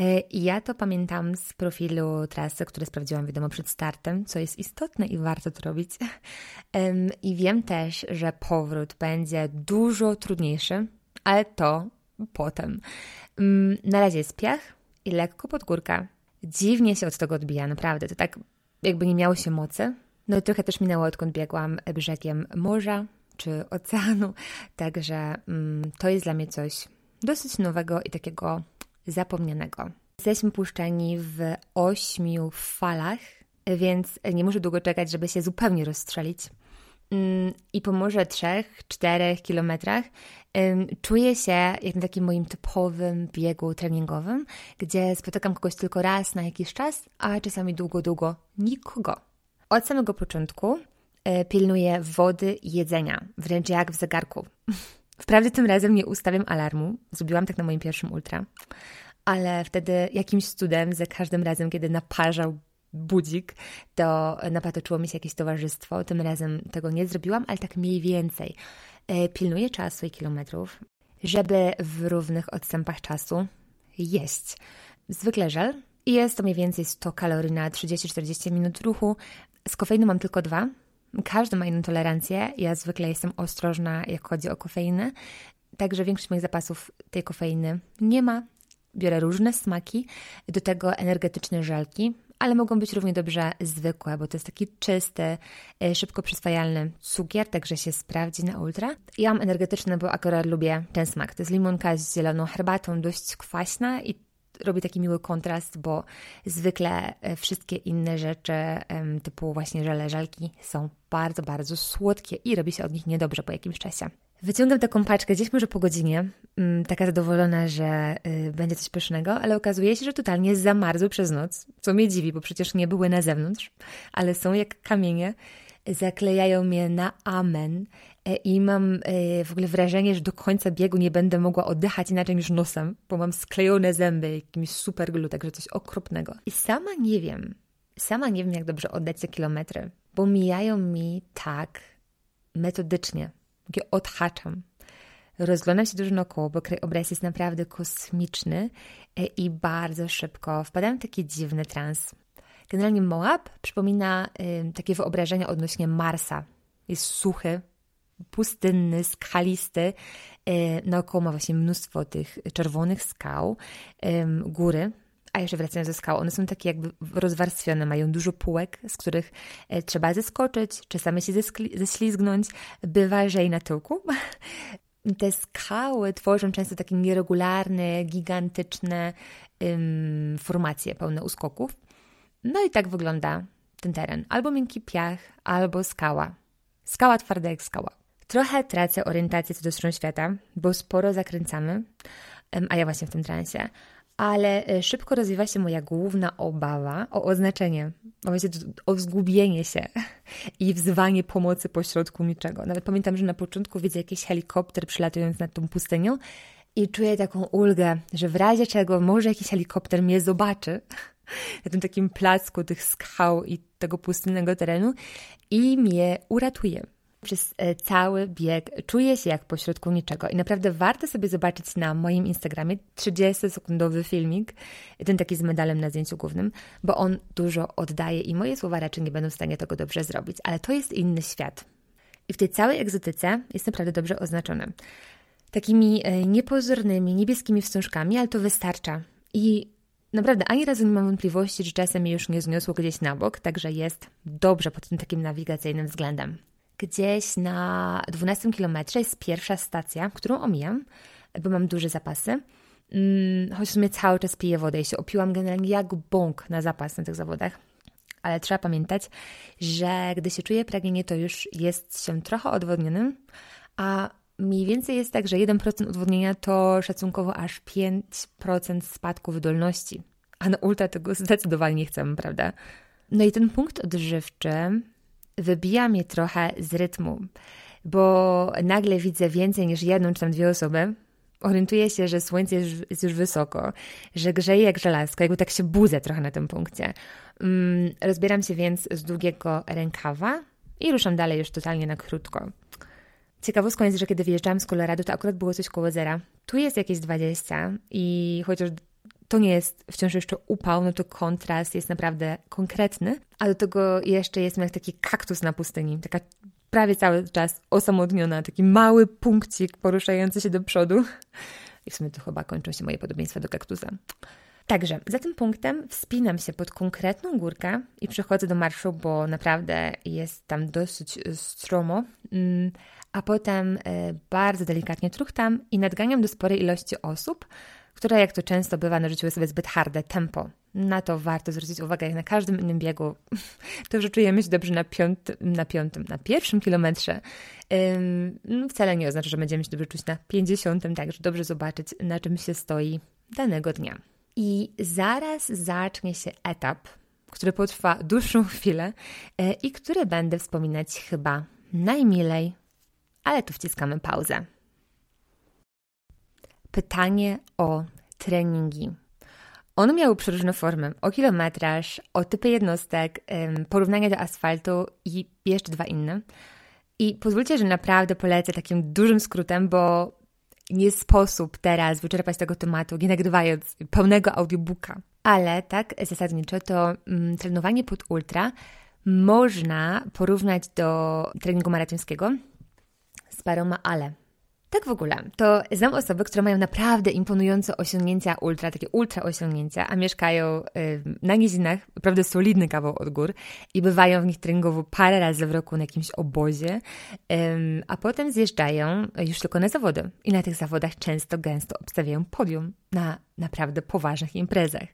E, ja to pamiętam z profilu trasy, który sprawdziłam, wiadomo, przed startem, co jest istotne i warto to robić. I wiem też, że powrót będzie dużo trudniejszy, ale to potem. Mm, na razie jest piach i lekko pod górka. Dziwnie się od tego odbija, naprawdę. To tak jakby nie miało się mocy. No i trochę też minęło, odkąd biegłam brzegiem morza czy oceanu, także mm, to jest dla mnie coś dosyć nowego i takiego zapomnianego. Jesteśmy puszczeni w ośmiu falach, więc nie muszę długo czekać, żeby się zupełnie rozstrzelić. Mm, I po może 3-4 kilometrach czuję się jak na takim moim typowym biegu treningowym, gdzie spotykam kogoś tylko raz na jakiś czas, a czasami długo, długo nikogo. Od samego początku e, pilnuję wody i jedzenia, wręcz jak w zegarku. Wprawdzie tym razem nie ustawiam alarmu, zrobiłam tak na moim pierwszym ultra, ale wtedy jakimś cudem za każdym razem, kiedy naparzał budzik, to napatoczyło mi się jakieś towarzystwo. Tym razem tego nie zrobiłam, ale tak mniej więcej. E, pilnuję czasu i kilometrów, żeby w równych odstępach czasu jeść. Zwykle żel i jest to mniej więcej 100 kalorii na 30-40 minut ruchu. Z kofeiny mam tylko dwa. Każdy ma inną tolerancję. Ja zwykle jestem ostrożna, jak chodzi o kofeinę. Także większość moich zapasów tej kofeiny nie ma. Biorę różne smaki, do tego energetyczne żelki, ale mogą być równie dobrze zwykłe, bo to jest taki czysty, e, szybko przyswajalny cukier, także się sprawdzi na ultra. Ja mam energetyczne, bo akurat lubię ten smak. To jest limonka z zieloną herbatą, dość kwaśna i robi taki miły kontrast, bo zwykle e, wszystkie inne rzeczy, typu właśnie żele, żelki, są bardzo, bardzo słodkie i robi się od nich niedobrze po jakimś czasie. Wyciągam taką paczkę gdzieś może po godzinie, mm, taka zadowolona, że y, będzie coś pysznego, ale okazuje się, że totalnie zamarzły przez noc, co mnie dziwi, bo przecież nie były na zewnątrz, ale są jak kamienie, zaklejają mnie na amen i mam e, w ogóle wrażenie, że do końca biegu nie będę mogła oddychać inaczej niż nosem, bo mam sklejone zęby jakimś super glu, także coś okropnego. I sama nie wiem, sama nie wiem, jak dobrze oddać te kilometry, bo mijają mi tak metodycznie, takie odhaczam. Rozglądam się dużo naokoło, bo krajobraz jest naprawdę kosmiczny e, i bardzo szybko wpadam w taki dziwny trans. Generalnie Moab przypomina y, takie wyobrażenia odnośnie Marsa. Jest suchy, pustynny, skalisty. Y, naokoło ma właśnie mnóstwo tych czerwonych skał, góry, a jeszcze wracając ze skał, one są takie jakby rozwarstwione, mają dużo półek, z których e, trzeba zeskoczyć, czasami się ześlizgnąć, bywa, że i na tyłku. Te skały tworzą często takie nieregularne, gigantyczne formacje pełne uskoków. No i tak wygląda ten teren. Albo miękki piach, albo skała. Skała twarda jak skała. Trochę tracę orientację co do stron świata, bo sporo zakręcamy, a ja właśnie w tym transie ale e, szybko rozwija się moja główna obawa o oznaczenie, o zgubienie się i wzywanie pomocy pośrodku niczego. Nawet pamiętam, że na początku widzę jakiś helikopter przylatując nad tą pustynią i czuję taką ulgę, że w razie czego może jakiś helikopter mnie zobaczy na tym takim placku tych skał i tego pustynnego terenu i mnie uratuje przez e, cały bieg czuję się jak pośrodku niczego i naprawdę warto sobie zobaczyć na moim Instagramie 30-sekundowy filmik, ten taki z medalem na zdjęciu głównym, bo on dużo oddaje i moje słowa raczej nie będą w stanie tego dobrze zrobić, ale to jest inny świat. I w tej całej egzotyce jest naprawdę dobrze oznaczone. Takimi e, niepozornymi, niebieskimi wstążkami, ale to wystarcza. I naprawdę ani razu nie mam wątpliwości, że czasem już nie zniosło gdzieś na bok, także jest dobrze pod tym takim nawigacyjnym względem gdzieś na 12 kilometrze jest pierwsza stacja, którą omijam, bo mam duże zapasy. Mm, choć w sumie cały czas piję wodę i się opiłam generalnie jak bąk na zapas na tych zawodach. Ale trzeba pamiętać, że gdy się czuje pragnienie, to już jest się trochę odwodnionym, a mniej więcej jest tak, że 1% odwodnienia to szacunkowo aż 5% spadku wydolności. A na ultra tego zdecydowanie nie chcemy, prawda? No i ten punkt odżywczy wybija mnie trochę z rytmu. bo nagle widzę więcej niż jedną czy tam dwie osoby. Orientuję się, że słońce jest już wysoko, że grzeje jak żelazko, jakby tak się budzę trochę na tym punkcie. Mm, rozbieram się więc z długiego rękawa i ruszam dalej już totalnie na krótko. Ciekawostką jest, że kiedy wyjeżdżałam z Colorado, to akurat było coś koło zera. Tu jest jakieś 20 i chociaż to nie jest wciąż jeszcze upał, no to kontrast jest naprawdę konkretny, a do tego jeszcze jest jak taki kaktus na pustyni, taka prawie cały czas osamotniona, taki mały punkcik poruszający się do przodu. I w sumie to chyba kończą się moje podobieństwa do kaktusa. Także za tym punktem wspinam się pod konkretną górkę i przechodzę do marszu, bo naprawdę jest tam dosyć stromo. Mm, a potem e, bardzo delikatnie truchtam i nadganiam do sporej ilości osób, które jak to często bywa narzuciły sobie zbyt harde tempo. Na to warto zwrócić uwagę, jak na każdym innym biegu, to, że czujemy się dobrze na na, piątym, na pierwszym kilometrze, ym, wcale nie oznacza, że będziemy się dobrze czuć na pięćdziesiątym, także dobrze zobaczyć, na czym się stoi danego dnia. I zaraz zacznie się etap, który potrwa dłuższą chwilę yy, i który będę wspominać chyba najmilej, ale tu wciskamy pauzę. Pytanie o treningi. One miały przeróżne formy: o kilometraż, o typy jednostek, porównanie do asfaltu i jeszcze dwa inne. I pozwólcie, że naprawdę polecę takim dużym skrótem, bo nie sposób teraz wyczerpać tego tematu, nie nagrywając pełnego audiobooka. Ale tak zasadniczo to mm, trenowanie pod ultra można porównać do treningu maratońskiego z paroma ale. Tak w ogóle, to znam osoby, które mają naprawdę imponujące osiągnięcia ultra, takie ultra osiągnięcia, a mieszkają y, na nizinach, naprawdę solidny kawał od gór i bywają w nich treningowo parę razy w roku na jakimś obozie, a potem zjeżdżają już tylko na zawody. I na tych zawodach często, gęsto obstawiają podium na naprawdę poważnych imprezach.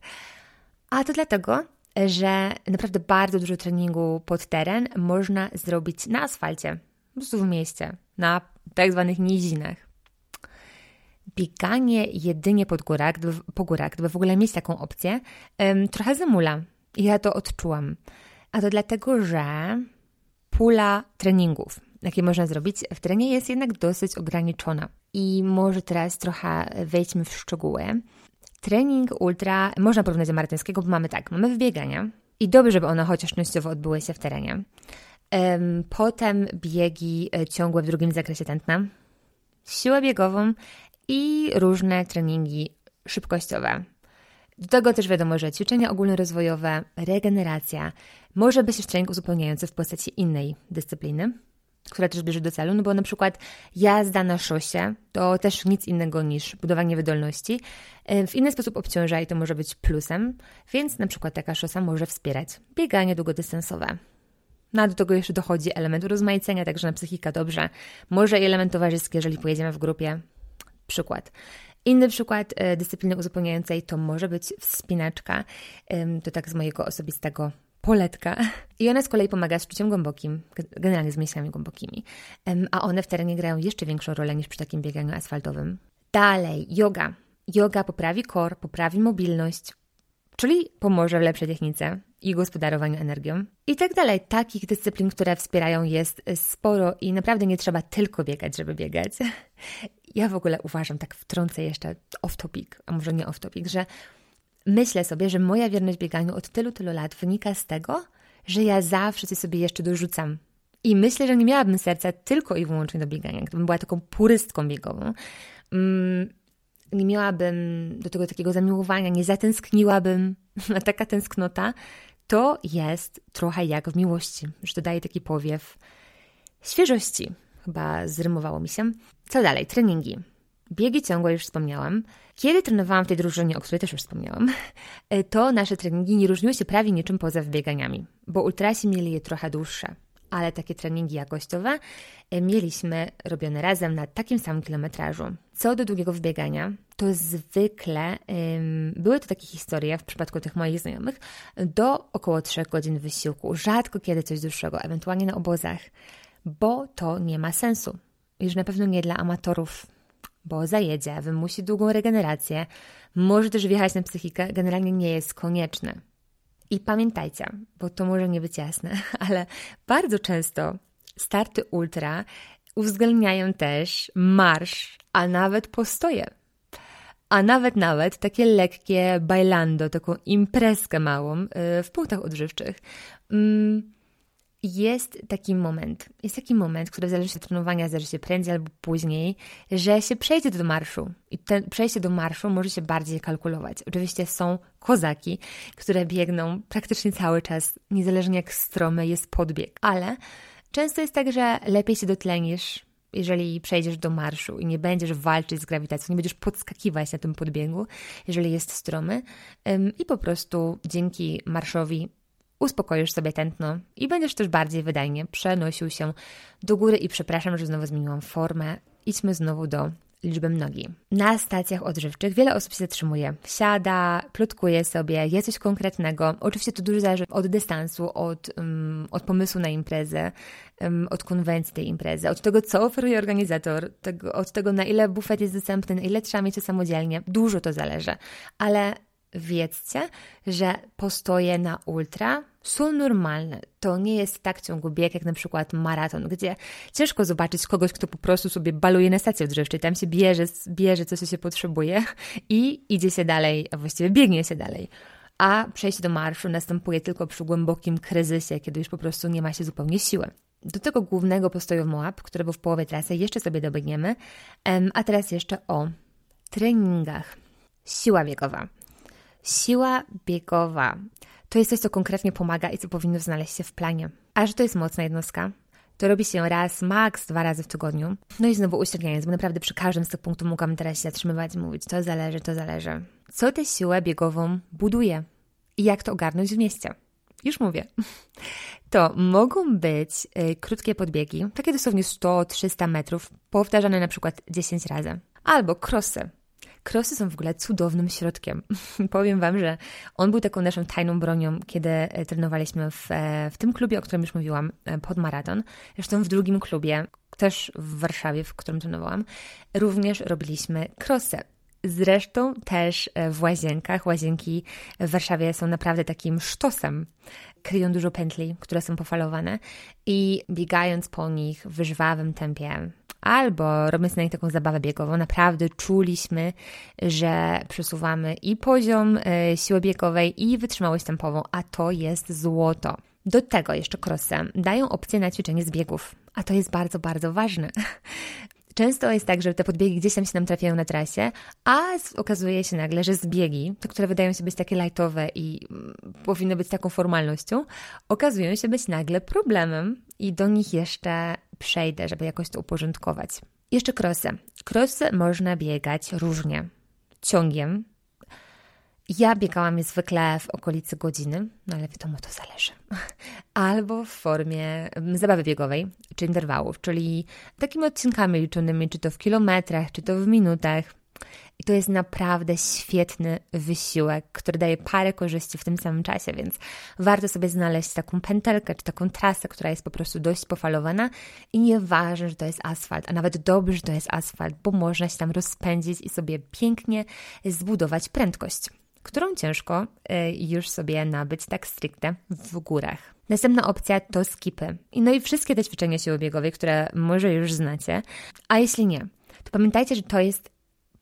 A to dlatego, że naprawdę bardzo dużo treningu pod teren można zrobić na asfalcie, po prostu w mieście, na tak zwanych nizinach. Bieganie jedynie pod górach, po górach, gdyby w ogóle mieć taką opcję, trochę zamula. Ja to odczułam. A to dlatego, że pula treningów, jakie można zrobić w terenie, jest jednak dosyć ograniczona. I może teraz trochę wejdźmy w szczegóły. Trening ultra można porównać do maratońskiego, bo mamy tak, mamy wybiegania i dobrze, żeby one chociaż częściowo odbyły się w terenie. Potem biegi e, ciągłe w drugim zakresie tętna, siłę biegową i różne treningi szybkościowe. Do tego też wiadomo, że ćwiczenia ogólnorozwojowe, regeneracja, może być też trening uzupełniający w postaci innej dyscypliny, która też bierze do celu, no bo na przykład jazda na szosie to też nic innego niż budowanie wydolności. W inny sposób obciąża i to może być plusem, więc na przykład taka szosa może wspierać bieganie długodystansowe. No a do tego jeszcze dochodzi element urozmaicenia, także na psychika dobrze. Może i element towarzyski, jeżeli pojedziemy w grupie. Przykład. Inny przykład e, dyscypliny uzupełniającej to może być wspinaczka. To tak z mojego osobistego poletka. I ona z kolei pomaga z czuciem głębokim, generalnie z myślami głębokimi. A one w terenie grają jeszcze większą rolę niż przy takim bieganiu asfaltowym. Dalej, yoga. Yoga poprawi kor, poprawi mobilność, czyli pomoże w lepszej technice i gospodarowaniu energią. I tak dalej. Takich dyscyplin, które wspierają jest sporo i naprawdę nie trzeba tylko biegać, żeby biegać. Ja w ogóle uważam, tak wtrącę jeszcze off topic, a może nie off topic, że myślę sobie, że moja wierność bieganiu od tylu, tylu lat wynika z tego, że ja zawsze coś sobie jeszcze dorzucam. I myślę, że nie miałabym serca tylko i wyłącznie do biegania, gdybym była taką purystką biegową. Mm, nie miałabym do tego takiego zamiłowania, nie zatęskniłabym, a taka tęsknota to jest trochę jak w miłości, że dodaje taki powiew świeżości. Chyba zrymowało mi się. Co dalej? Treningi. Biegi ciągłe już wspomniałam. Kiedy trenowałam w tej drużynie, o której też już wspomniałam, to nasze treningi nie różniły się prawie niczym poza wybieganiami, bo ultrasi mieli je trochę dłuższe ale takie treningi jakościowe e, mieliśmy robione razem na takim samym kilometrażu. Co do długiego wbiegania, to zwykle ym, były to takie historie w przypadku tych moich znajomych do około 3 godzin wysiłku, rzadko kiedy coś dłuższego, ewentualnie na obozach, bo to nie ma sensu. Już na pewno nie dla amatorów, bo zajedzie, wymusi długą regenerację, może też wjechać na psychikę, generalnie nie jest konieczne. I pamiętajcie, bo to może nie być jasne, ale bardzo często starty ultra uwzględniają też marsz, a nawet postoje. A nawet, nawet takie lekkie bailando, taką imprezkę małą y, w punktach odżywczych. Mm, jest taki moment, jest taki moment, który zależy od trenowania, zależy się prędzej albo później, że się przejdzie do marszu. I ten przejście do marszu może się bardziej kalkulować. Oczywiście są kozaki, które biegną praktycznie cały czas, niezależnie jak stromy jest podbieg, ale często jest tak, że lepiej się dotlenisz, jeżeli przejdziesz do marszu i nie będziesz walczyć z grawitacją, nie będziesz podskakiwać na tym podbiegu, jeżeli jest stromy i po prostu dzięki marszowi uspokoisz sobie tętno i będziesz też bardziej wydajnie przenosił się do góry i przepraszam, że znowu zmieniłam formę. Idźmy znowu do liczby mnogi. Na stacjach odżywczych wiele osób się zatrzymuje, siada, plotkuje sobie, je coś konkretnego. Oczywiście to dużo zależy od dystansu, od, um, od pomysłu na imprezę, um, od konwencji tej imprezy, od tego, co oferuje organizator, tego, od tego, na ile bufet jest dostępny, na ile trzeba mieć to samodzielnie. Dużo to zależy, ale wiedzcie, że postoje na ultra są normalne. To nie jest tak ciągu bieg, jak na przykład maraton, gdzie ciężko zobaczyć kogoś, kto po prostu sobie baluje na stacji odżywczej, tam się bierze, bierze co się potrzebuje i idzie się dalej, a właściwie biegnie się dalej. A przejście do marszu następuje tylko przy głębokim kryzysie, kiedy już po prostu nie ma się zupełnie siły. Do tego głównego postoju w Moab, którego w połowie trasy jeszcze sobie dobiegniemy, a teraz jeszcze o treningach. Siła biegowa. Siła biegowa to jest coś, co konkretnie pomaga i co powinno znaleźć się w planie. A że to jest mocna jednostka, to robi się raz, maks dwa razy w tygodniu. No i znowu uśredniając, bo naprawdę przy każdym z tych punktów mogłam teraz się zatrzymywać i mówić, to zależy, to zależy. Co tę siłę biegową buduje i jak to ogarnąć w mieście? Już mówię. To mogą być y, krótkie podbiegi, takie dosłownie 100-300 metrów, powtarzane na przykład 10 razy. Albo krosy, Krosy są w ogóle cudownym środkiem. Powiem Wam, że on był taką naszą tajną bronią, kiedy e, trenowaliśmy w, e, w tym klubie, o którym już mówiłam, e, pod maraton. Zresztą w drugim klubie, też w Warszawie, w którym trenowałam, również robiliśmy krosy. Zresztą też w łazienkach. Łazienki w Warszawie są naprawdę takim sztosem. Kryją dużo pętli, które są pofalowane i biegając po nich w żwawym tempie, albo robiąc na nich taką zabawę biegową, naprawdę czuliśmy, że przesuwamy i poziom e, siły biegowej, i wytrzymałość tempową, a to jest złoto. Do tego jeszcze crossy dają opcję na ćwiczenie z biegów, a to jest bardzo, bardzo ważne. Często jest tak, że te podbiegi gdzieś tam się nam trafiają na trasie, a okazuje się nagle, że zbiegi, te, które wydają się być takie lightowe i mm, powinny być taką formalnością, okazują się być nagle problemem i do nich jeszcze przejdę, żeby jakoś to uporządkować. Jeszcze krosy. Krosy można biegać różnie. Ciągiem. Ja biegałam je zwykle w okolicy godziny, no ale wiadomo, to zależy. Albo w formie mm, zabawy biegowej, czy interwałów, czyli takimi odcinkami liczonymi, czy to w kilometrach, czy to w minutach. I to jest naprawdę świetny wysiłek, który daje parę korzyści w tym samym czasie, więc warto sobie znaleźć taką pętelkę czy taką trasę, która jest po prostu dość pofalowana i nieważne, że to jest asfalt, a nawet dobrze, że to jest asfalt, bo można się tam rozpędzić i sobie pięknie zbudować prędkość, którą ciężko e, już sobie nabyć tak stricte w górach. Następna opcja to skipy. No i wszystkie te ćwiczenia siły biegowej, które może już znacie. A jeśli nie, to pamiętajcie, że to jest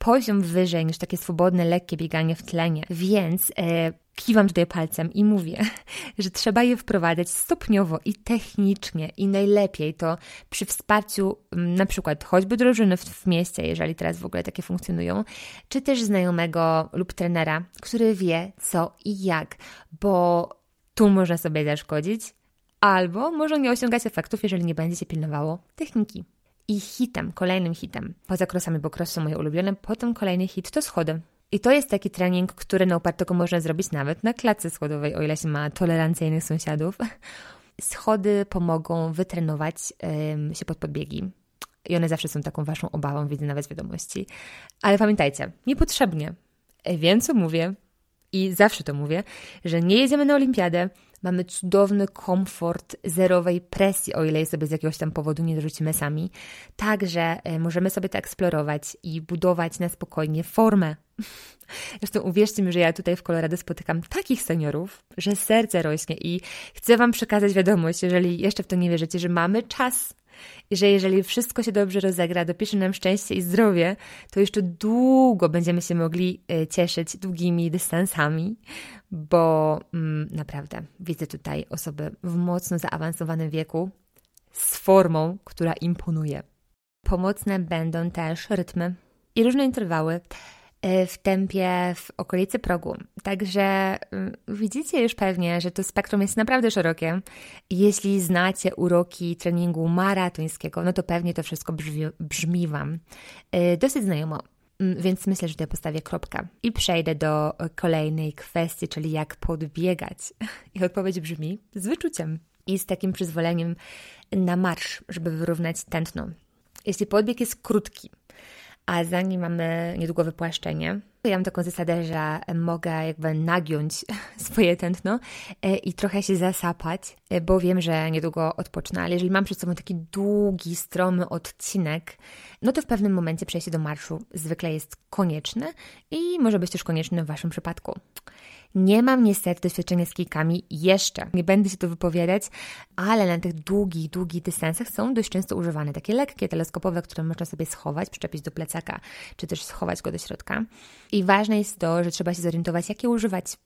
poziom wyżej niż takie swobodne, lekkie bieganie w tlenie. Więc e, kiwam tutaj palcem i mówię, że trzeba je wprowadzać stopniowo i technicznie i najlepiej to przy wsparciu na przykład choćby drużyny w, w mieście, jeżeli teraz w ogóle takie funkcjonują, czy też znajomego lub trenera, który wie co i jak, bo tu można sobie zaszkodzić, albo może nie osiągać efektów, jeżeli nie będzie się pilnowało techniki. I hitem, kolejnym hitem, poza krosami, bo krosy są moje ulubione, potem kolejny hit to schody. I to jest taki trening, który na upartego można zrobić nawet na klatce schodowej, o ile się ma tolerancyjnych sąsiadów. Schody pomogą wytrenować się pod podbiegi. I one zawsze są taką waszą obawą, widzę nawet z wiadomości. Ale pamiętajcie, niepotrzebnie. Wiem, co mówię i zawsze to mówię, że nie jedziemy na olimpiadę, Mamy cudowny komfort zerowej presji, o ile jej sobie z jakiegoś tam powodu nie dorzucimy sami. Także e, możemy sobie to eksplorować i budować na spokojnie formę. Zresztą uwierzcie mi, że ja tutaj w Colorado spotykam takich seniorów, że serce rośnie i chcę Wam przekazać wiadomość, jeżeli jeszcze w to nie wierzycie, że mamy czas i że jeżeli wszystko się dobrze rozegra, dopisze nam szczęście i zdrowie, to jeszcze długo będziemy się mogli e, cieszyć długimi dystansami, bo mm, naprawdę widzę tutaj osoby w mocno zaawansowanym wieku z formą, która imponuje. Pomocne będą też rytmy i różne interwały w tempie w okolicy progu. Także mm, widzicie już pewnie, że to spektrum jest naprawdę szerokie. Jeśli znacie uroki treningu maratońskiego, no to pewnie to wszystko brzmi, brzmi Wam e, dosyć znajomo. Mm, więc myślę, że tutaj postawię kropkę i przejdę do kolejnej kwestii, czyli jak podbiegać. I odpowiedź brzmi z wyczuciem i z takim przyzwoleniem na marsz, żeby wyrównać tętno. Jeśli podbieg jest krótki, a za nim mamy niedługo wypłaszczenie, ja mam taką zasadę, że mogę jakby nagiąć swoje tętno e, i trochę się zasapać, e, bo wiem, że niedługo odpocznę, ale jeżeli mam przed sobą taki długi, stromy odcinek, no to w pewnym momencie przejście do marszu zwykle jest konieczne i może być też konieczne w Waszym przypadku. Nie mam niestety doświadczenia z kijkami jeszcze. Nie będę się tu wypowiadać, ale na tych długich, długich dystansach są dość często używane takie lekkie, teleskopowe, które można sobie schować, przyczepić do plecaka, czy też schować go do środka. I ważne jest to, że trzeba się zorientować, jak je używać.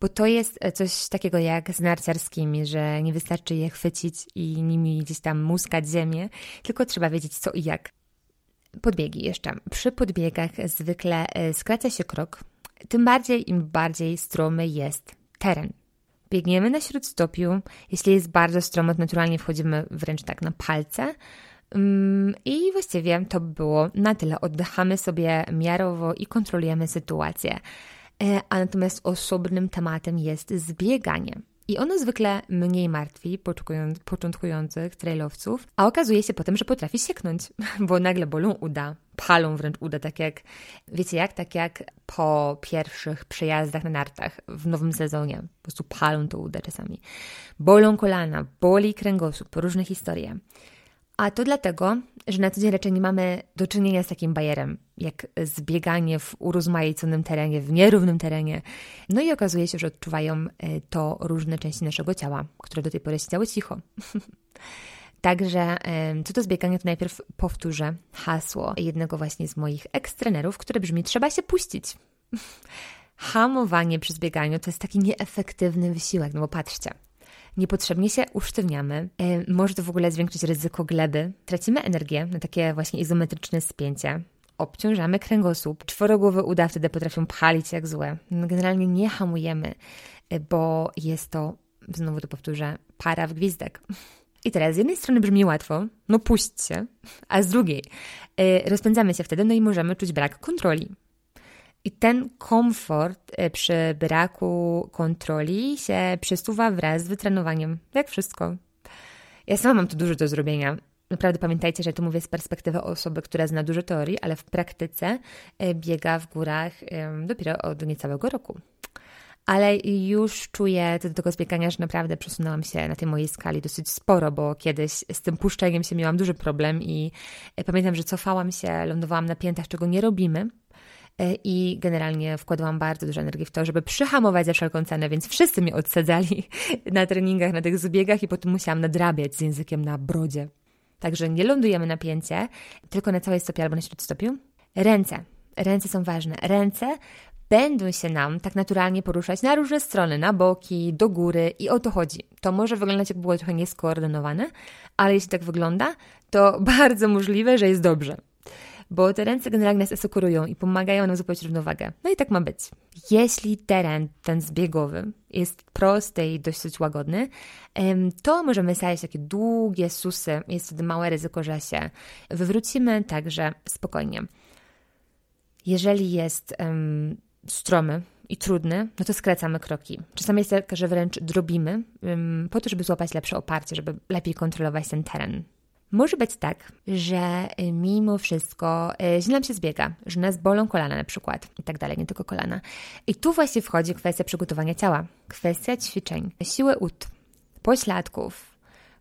Bo to jest coś takiego jak z narciarskimi, że nie wystarczy je chwycić i nimi gdzieś tam muskać ziemię, tylko trzeba wiedzieć co i jak. Podbiegi jeszcze. Przy podbiegach zwykle e, skraca się krok, tym bardziej im bardziej stromy jest teren. Biegniemy na śródstopiu, jeśli jest bardzo stromo, to naturalnie wchodzimy wręcz tak na palce. Mm, I właściwie to by było na tyle. Oddychamy sobie miarowo i kontrolujemy sytuację. E, a natomiast osobnym tematem jest zbieganie. I ono zwykle mniej martwi początkujących trailowców, a okazuje się potem, że potrafi sieknąć, bo nagle bolą uda, palą wręcz uda, tak jak, wiecie jak, tak jak po pierwszych przejazdach na nartach w nowym sezonie, po prostu palą to uda czasami. Bolą kolana, boli kręgosłup, różne historie. A to dlatego, że na co dzień raczej nie mamy do czynienia z takim bajerem, jak zbieganie w urozmaiconym terenie, w nierównym terenie. No i okazuje się, że odczuwają e, to różne części naszego ciała, które do tej pory siedziały cicho. Także co to zbieganie, to najpierw powtórzę hasło jednego właśnie z moich ekstrenerów, które brzmi: trzeba się puścić. Hamowanie przy zbieganiu to jest taki nieefektywny wysiłek, no bo patrzcie, niepotrzebnie się usztywniamy. E, może to w ogóle zwiększyć ryzyko gleby. Tracimy energię na takie właśnie izometryczne spięcie. Obciążamy kręgosłup. Czworogłowe uda wtedy potrafią palić jak złe. No, generalnie nie hamujemy, e, bo jest to, znowu to powtórzę, para w gwizdek. I teraz z jednej strony brzmi łatwo, no puść się, a z drugiej yy, rozpędzamy się wtedy, no i możemy czuć brak kontroli. I ten komfort e, przy braku kontroli się przesuwa wraz z wytrenowaniem, jak wszystko. Ja sama mam tu dużo do zrobienia. Naprawdę pamiętajcie, że tu mówię z perspektywy osoby, która zna dużo teorii, ale w praktyce e, biega w górach dopiero od niecałego roku. Ale już czuję do tego zbiegania, że naprawdę przesunęłam się na tej mojej skali dosyć sporo, bo kiedyś z tym puszczeniem się miałam duży problem i e, pamiętam, że cofałam się, lądowałam na piętach, czego nie robimy i generalnie wkładałam bardzo dużo energii w to, żeby przyhamować za wszelką cenę, więc wszyscy mnie odsadzali na treningach, na tych zbiegach i potem musiałam nadrabiać z językiem na brodzie. Także nie lądujemy na pięcie, tylko na całej stopie albo na śródstopiu. Ręce. Ręce są ważne. Ręce będą się nam tak naturalnie poruszać na różne strony, na boki, do góry i o to chodzi. To może wyglądać jak było trochę nieskoordynowane, ale jeśli tak wygląda, to bardzo możliwe, że jest dobrze bo te ręce generalnie nas asekurują i pomagają nam zupełnie równowagę. No i tak ma być. Jeśli teren, ten zbiegowy, jest prosty i dosyć łagodny, to możemy stawiać takie długie susy. Jest wtedy małe ryzyko, że się wywrócimy, także spokojnie. Jeżeli jest um, stromy, i trudny, no to skracamy kroki. Czasami jest tak, że wręcz drobimy, um, po to, żeby złapać lepsze oparcie, żeby lepiej kontrolować ten teren. Może być tak, że y, mimo wszystko y, źle nam się zbiega, że nas bolą kolana na przykład i tak dalej, nie tylko kolana. I tu właśnie wchodzi kwestia przygotowania ciała, kwestia ćwiczeń, siły ud, pośladków,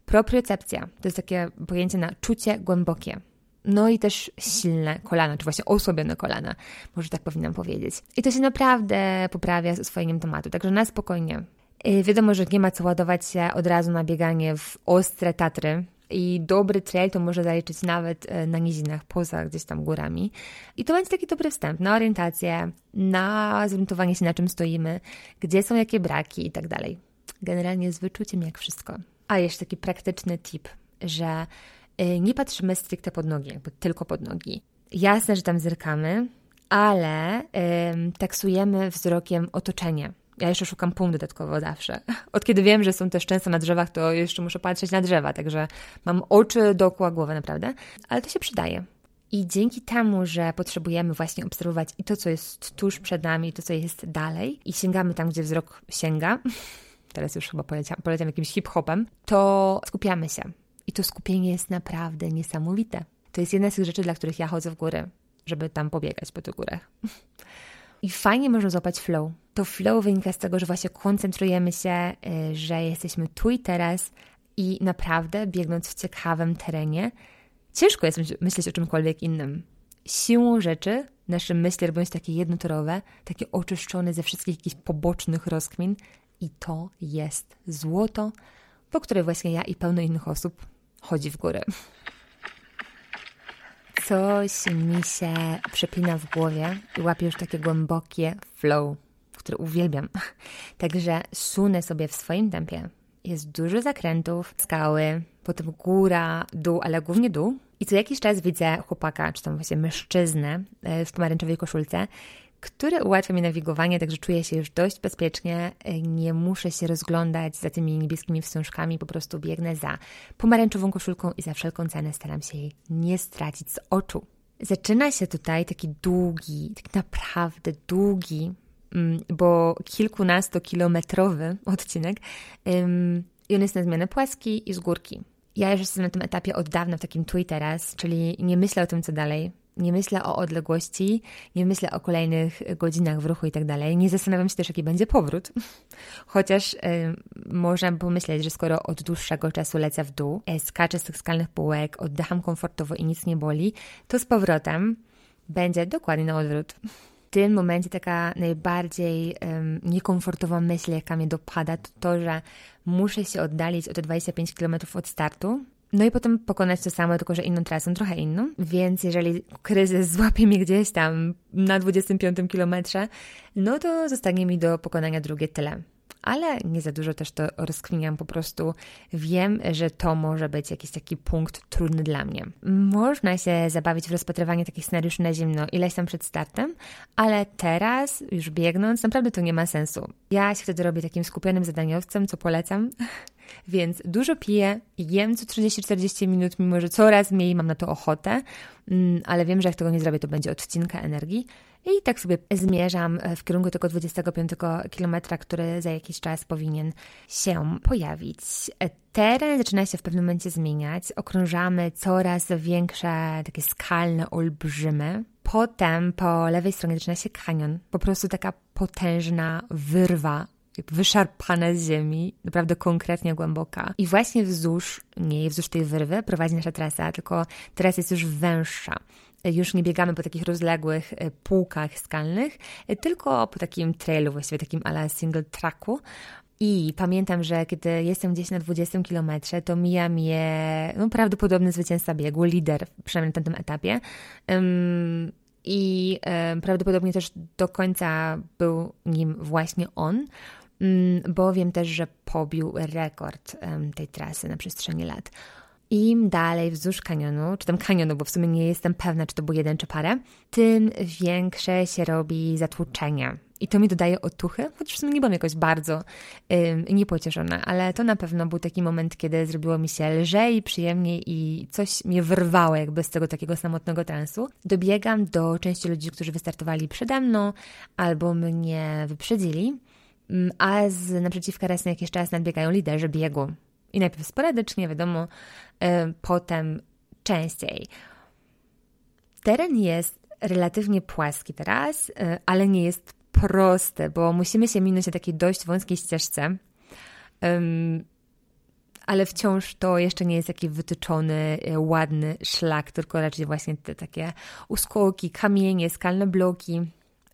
propriocepcja. To jest takie pojęcie na czucie głębokie. No i też silne kolana, czy właśnie osłabione kolana, może tak powinnam powiedzieć. I to się naprawdę poprawia z oswojeniem tematu, także na spokojnie. Y, wiadomo, że nie ma co ładować się od razu na bieganie w ostre Tatry, i dobry trail to może zaliczyć nawet e, na nizinach, poza gdzieś tam górami. I to będzie taki dobry wstęp na orientację, na zorientowanie się na czym stoimy, gdzie są jakie braki i tak dalej. Generalnie z wyczuciem jak wszystko. A jeszcze taki praktyczny tip, że e, nie patrzymy stricte pod nogi, jakby tylko pod nogi. Jasne, że tam zerkamy, ale ym, taksujemy wzrokiem otoczenie. Ja jeszcze szukam pum dodatkowo zawsze. Od kiedy wiem, że są też często na drzewach, to jeszcze muszę patrzeć na drzewa, także mam oczy dookoła głowy naprawdę, ale to się przydaje. I dzięki temu, że potrzebujemy właśnie obserwować i to, co jest tuż przed nami, i to, co jest dalej, i sięgamy tam, gdzie wzrok sięga, teraz już chyba poleciam, poleciam jakimś hip-hopem, to skupiamy się. I to skupienie jest naprawdę niesamowite. To jest jedna z tych rzeczy, dla których ja chodzę w góry, żeby tam pobiegać po tych górach. I fajnie można złapać flow. To flow wynika z tego, że właśnie koncentrujemy się, y, że jesteśmy tu i teraz i naprawdę biegnąc w ciekawym terenie, ciężko jest myśleć o czymkolwiek innym. Siłą rzeczy nasze myśli robią się takie jednotorowe, takie oczyszczone ze wszystkich jakichś pobocznych rozkmin i to jest złoto, po które właśnie ja i pełno innych osób chodzi w górę coś mi się przepina w głowie i łapię już takie głębokie flow, które uwielbiam. Także sunę sobie w swoim tempie. Jest dużo zakrętów, skały, potem góra, dół, ale głównie dół. I co jakiś czas widzę chłopaka, czy tam właśnie mężczyznę e, w pomarańczowej koszulce, które ułatwia mi nawigowanie, także czuję się już dość bezpiecznie. Nie muszę się rozglądać za tymi niebieskimi wstążkami, po prostu biegnę za pomarańczową koszulką i za wszelką cenę staram się jej nie stracić z oczu. Zaczyna się tutaj taki długi, tak naprawdę długi, mm, bo kilkunastokilometrowy odcinek i on jest na zmianę płaski i z górki. Ja już jestem na tym etapie od dawna w takim tu i teraz, czyli nie myślę o tym, co dalej nie myślę o odległości, nie myślę o kolejnych godzinach w ruchu i tak dalej. Nie zastanawiam się też, jaki będzie powrót. Chociaż y, można pomyśleć, że skoro od dłuższego czasu lecę w dół, e, skaczę z tych skalnych półek, oddycham komfortowo i nic nie boli, to z powrotem będzie dokładnie na odwrót. W tym momencie taka najbardziej niekomfortowa myśl, jaka mnie dopada, to to, że muszę się oddalić o te 25 km od startu, no i potem pokonać to samo, tylko że inną trasą, trochę inną. Więc jeżeli kryzys złapie mnie gdzieś tam na 25 kilometrze, no to zostanie mi do pokonania drugie tyle ale nie za dużo też to rozkminiam, po prostu wiem, że to może być jakiś taki punkt trudny dla mnie. Można się zabawić w rozpatrywanie takich scenariuszy na zimno ileś tam przed startem, ale teraz, już biegnąc, naprawdę to nie ma sensu. Ja się wtedy robię takim skupionym zadaniowcem, co polecam, więc dużo piję, jem co 30-40 minut, mimo że coraz mniej mam na to ochotę, mm, ale wiem, że jak tego nie zrobię, to będzie odcinka energii. I tak sobie zmierzam w kierunku tego 25 kilometra, który za jakiś czas powinien się pojawić. Teren zaczyna się w pewnym momencie zmieniać. Okrążamy coraz większe, takie skalne olbrzymy. Potem po lewej stronie zaczyna się kanion. Po prostu taka potężna wyrwa wyszarpana z ziemi, naprawdę konkretnie głęboka. I właśnie wzdłuż niej, wzdłuż tej wyrwy prowadzi nasza trasa, tylko teraz jest już węższa. Już nie biegamy po takich rozległych e, półkach skalnych, e, tylko po takim trailu, właściwie takim ala single tracku. I pamiętam, że kiedy jestem gdzieś na 20 kilometrze, to mija mnie no, prawdopodobny zwycięzca biegu, lider, przynajmniej na tym etapie. Um, I um, prawdopodobnie też do końca był nim właśnie on. Mm, bo wiem też, że pobił rekord tej trasy na przestrzeni lat. Im dalej wzdłuż kanionu, czy tam kanionu, bo w sumie nie jestem pewna, czy to był jeden, czy parę, tym większe się robi zatłuczenie. I to mi dodaje otuchy, chociaż w sumie nie byłam jakoś bardzo ym, niepocieszona, ale to na pewno był taki moment, kiedy zrobiło mi się lżej, przyjemniej i coś mnie wyrwało jakby z tego takiego samotnego transu. Dobiegam do części ludzi, którzy wystartowali przede mną albo mnie wyprzedzili a z naprzeciwka raz na jakiś czas nadbiegają liderzy biegu. I najpierw sporadycznie, wiadomo, y, potem częściej. Teren jest relatywnie płaski teraz, y, ale nie jest prosty, bo musimy się minąć na takiej dość wąskiej ścieżce. ale wciąż to jeszcze nie jest taki wytyczony, y, ładny szlak, tylko raczej właśnie te takie uskoki, kamienie, skalne bloki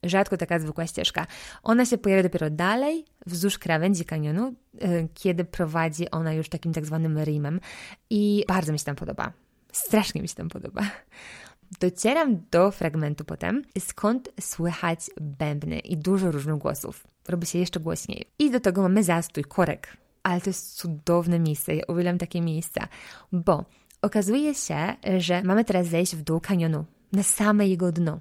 rzadko taka zwykła ścieżka. Ona się pojawia dopiero dalej, wzdłuż krawędzi kanionu, y, kiedy prowadzi ona już takim tak zwanym rimem i bardzo mi się tam podoba. Strasznie mi się tam podoba. Docieram do fragmentu potem, skąd słychać bębny i dużo różnych głosów. Robi się jeszcze głośniej. I do tego mamy zastój, korek. Ale to jest cudowne miejsce. Ja uwielbiam takie miejsca, bo okazuje się, że mamy teraz zejść w dół kanionu, na same jego dno.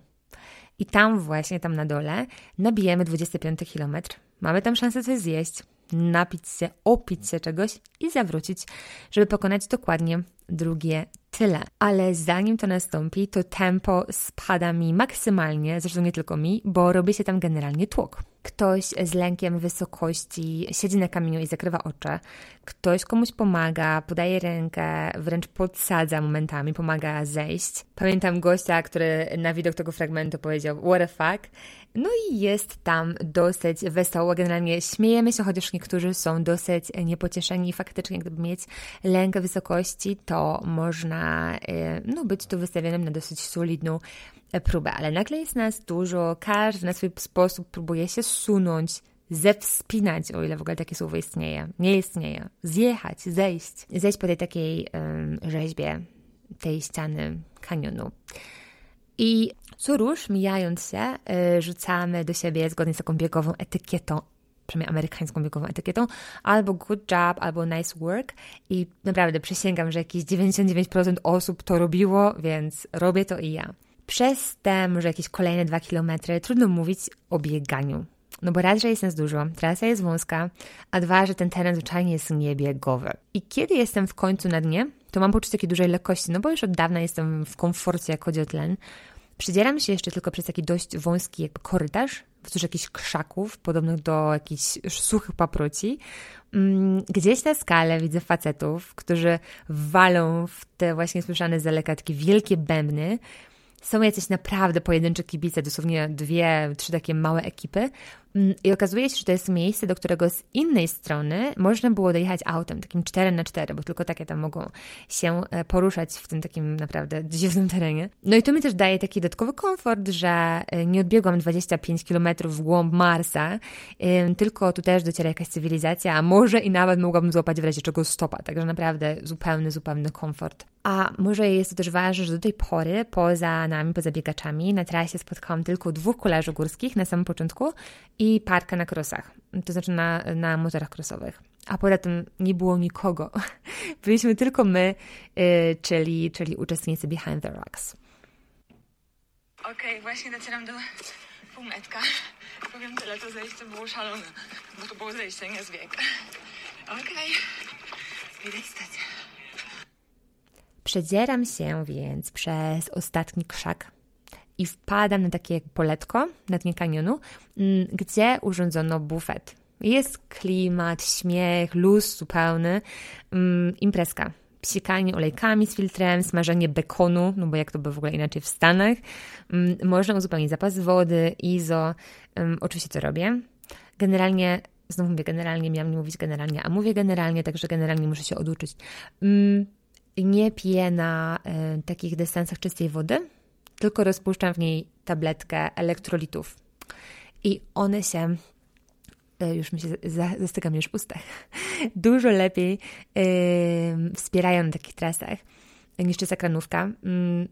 I tam właśnie, tam na dole, nabijemy 25 kilometr. Mamy tam szansę coś zjeść, napić się, opić się czegoś i zawrócić, żeby pokonać dokładnie drugie tyle. Ale zanim to nastąpi, to tempo spada mi maksymalnie, zresztą nie tylko mi, bo robi się tam generalnie tłok. Ktoś z lękiem wysokości siedzi na kamieniu i zakrywa oczy. Ktoś komuś pomaga, podaje rękę, wręcz podsadza momentami, pomaga zejść. Pamiętam gościa, który na widok tego fragmentu powiedział what a fuck. No i jest tam dosyć wesoło. Generalnie śmiejemy się, chociaż niektórzy są dosyć niepocieszeni. Faktycznie, gdyby mieć lęk wysokości, to można e, no, być tu wystawionym na dosyć solidną próbę. Ale nagle jest nas dużo, każdy na swój sposób próbuje się sunąć, zewspinać, o ile w ogóle takie słowo istnieje. Nie istnieje. Zjechać, zejść. Zejść po tej takiej um, rzeźbie tej ściany kanionu. I co rusz, mijając się, y, rzucamy do siebie zgodnie z taką biegową etykietą, przynajmniej amerykańską biegową etykietą, albo good job, albo nice work. I naprawdę przysięgam, że jakieś 99% osób to robiło, więc robię to i ja. Przez te może jakieś kolejne dwa kilometry trudno mówić o bieganiu. No bo raz, że jest nas dużo, trasa jest wąska, a dwa, że ten teren zwyczajnie jest niebiegowy. I kiedy jestem w końcu na dnie, to mam poczucie takiej dużej lekkości, no bo już od dawna jestem w komforcie, jak chodzi o tlen. Przydzieram się jeszcze tylko przez taki dość wąski jakby korytarz, wzdłuż jakichś krzaków, podobnych do jakichś suchych paproci. Mm, gdzieś na skale widzę facetów, którzy walą w te właśnie słyszane z daleka takie wielkie bębny, są jacyś naprawdę pojedyncze kibice, dosłownie dwie, trzy takie małe ekipy. Mm, I okazuje się, że to jest miejsce, do którego z innej strony można było dojechać autem, takim 4 na 4 bo tylko takie tam mogą się e, poruszać w tym takim naprawdę dziwnym terenie. No i to mi też daje taki dodatkowy komfort, że e, nie odbiegłam 25 km w głąb Marsa, tylko tu też dociera jakaś cywilizacja, a może i nawet mogłabym złapać w razie czego stopa, także naprawdę zupełny, zupełny komfort. A może jest to też ważne, że do tej pory poza nami, poza biegaczami, na trasie spotkałam tylko dwóch kolarzy górskich na samym początku i parkę na krosach, to znaczy na, na motorach krosowych. A poza tym nie było nikogo. Byliśmy tylko my, y, czyli, czyli uczestnicy Behind the Rocks. Okej, okay, właśnie docieram do półmetka. Powiem tyle, to zejście było szalone, bo to było zejście, nie zbieg. Okej, okay. widać stację. Przedzieram się więc przez ostatni krzak i wpadam na takie poletko na dnie kanionu, mm, gdzie urządzono bufet. Jest klimat, śmiech, luz zupełny, mm, imprezka. Psikanie olejkami z filtrem, smażenie bekonu, no bo jak to by w ogóle inaczej w Stanach. Mm, można uzupełnić zapas wody, izo. Oczywiście co robię. Generalnie, znowu mówię generalnie, miałam nie mówić generalnie, a mówię generalnie, także generalnie muszę się oduczyć. Nie piję na y, takich dystansach czystej wody, tylko rozpuszczam w niej tabletkę elektrolitów. I one się, e, już mi się zastykam już w ustach, dużo lepiej yy, wspierają na takich trasach niż czysta kranówka. Yy,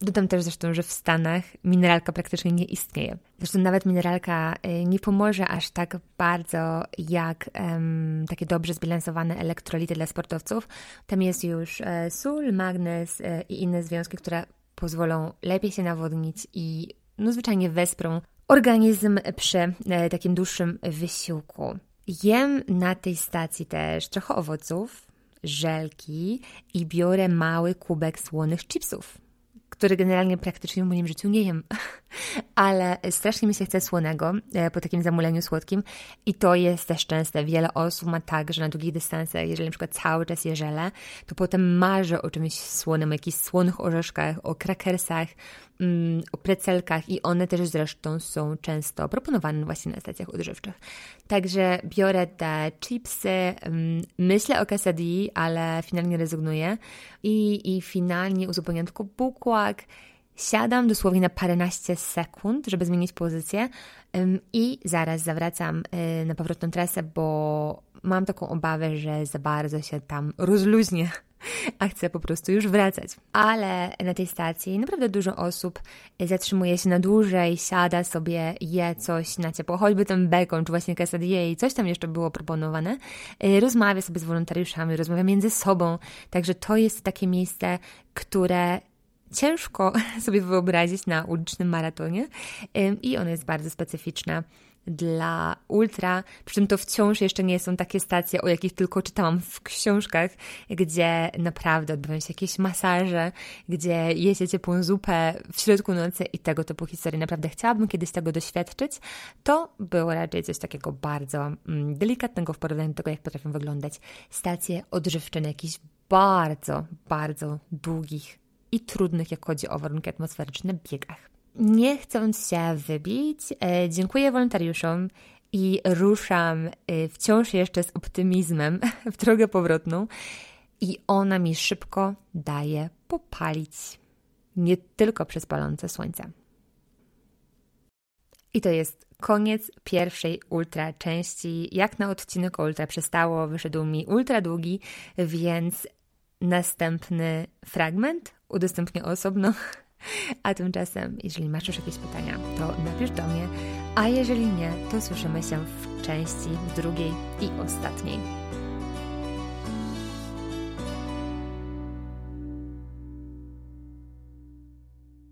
Dodam też zresztą, że w Stanach mineralka praktycznie nie istnieje. Zresztą nawet mineralka e, nie pomoże aż tak bardzo jak takie dobrze zbilansowane elektrolity dla sportowców. Tam jest już sól, magnez i inne związki, które pozwolą lepiej się nawodnić i no, zwyczajnie wesprą organizm przy e, takim dłuższym wysiłku. Jem na tej stacji też trochę owoców, żelki i biorę mały kubek słonych chipsów który generalnie praktycznie w moim życiu nie jem, ale strasznie mi się chce słonego e, po takim zamuleniu słodkim i to jest też częste. Wiele osób ma tak, że na długich dystansach, jeżeli na przykład cały czas je żele, to potem marzy o czymś słonym, o jakichś słonych orzeszkach, o krakersach, mm, o precelkach i one też zresztą są często proponowane właśnie na stacjach odżywczych. Także biorę te chipsy, mm, myślę o quesadilli, ale finalnie rezygnuję. I, i finalnie uzupełniam tylko bukłak, Siadam dosłownie na paręnaście sekund, żeby zmienić pozycję. I zaraz zawracam y, na powrotną trasę, bo mam taką obawę, że za bardzo się tam rozluźnię, a chcę po prostu już wracać. Ale na tej stacji naprawdę dużo osób zatrzymuje się na dłużej, siada sobie, je coś na ciepło, choćby ten bekon, czy właśnie quesadilla i coś tam jeszcze było proponowane. Y, rozmawia sobie z wolontariuszami, rozmawia między sobą, także to jest takie miejsce, które ciężko sobie wyobrazić na ulicznym maratonie i ono jest bardzo specyficzne dla ultra, przy czym to wciąż jeszcze nie są takie stacje, o jakich tylko czytałam w książkach, gdzie naprawdę odbywają się jakieś masaże, gdzie jecie ciepłą zupę w środku nocy i tego typu historie. Naprawdę chciałabym kiedyś tego doświadczyć. To było raczej coś takiego bardzo mm, delikatnego w porównaniu do tego, jak potrafią wyglądać stacje odżywczyne, jakichś bardzo, bardzo długich i trudnych, jak chodzi o warunki atmosferyczne, biegach. Nie chcąc się wybić, e, dziękuję wolontariuszom i ruszam e, wciąż jeszcze z optymizmem w drogę powrotną i ona mi szybko daje popalić. Nie tylko przez palące słońce. I to jest koniec pierwszej ultra części. Jak na odcinek ultra przestało, wyszedł mi ultra długi, więc następny fragment udostępnię osobno. A tymczasem, jeżeli masz już jakieś pytania, to napisz do mnie, a jeżeli nie, to słyszymy się w części drugiej i ostatniej.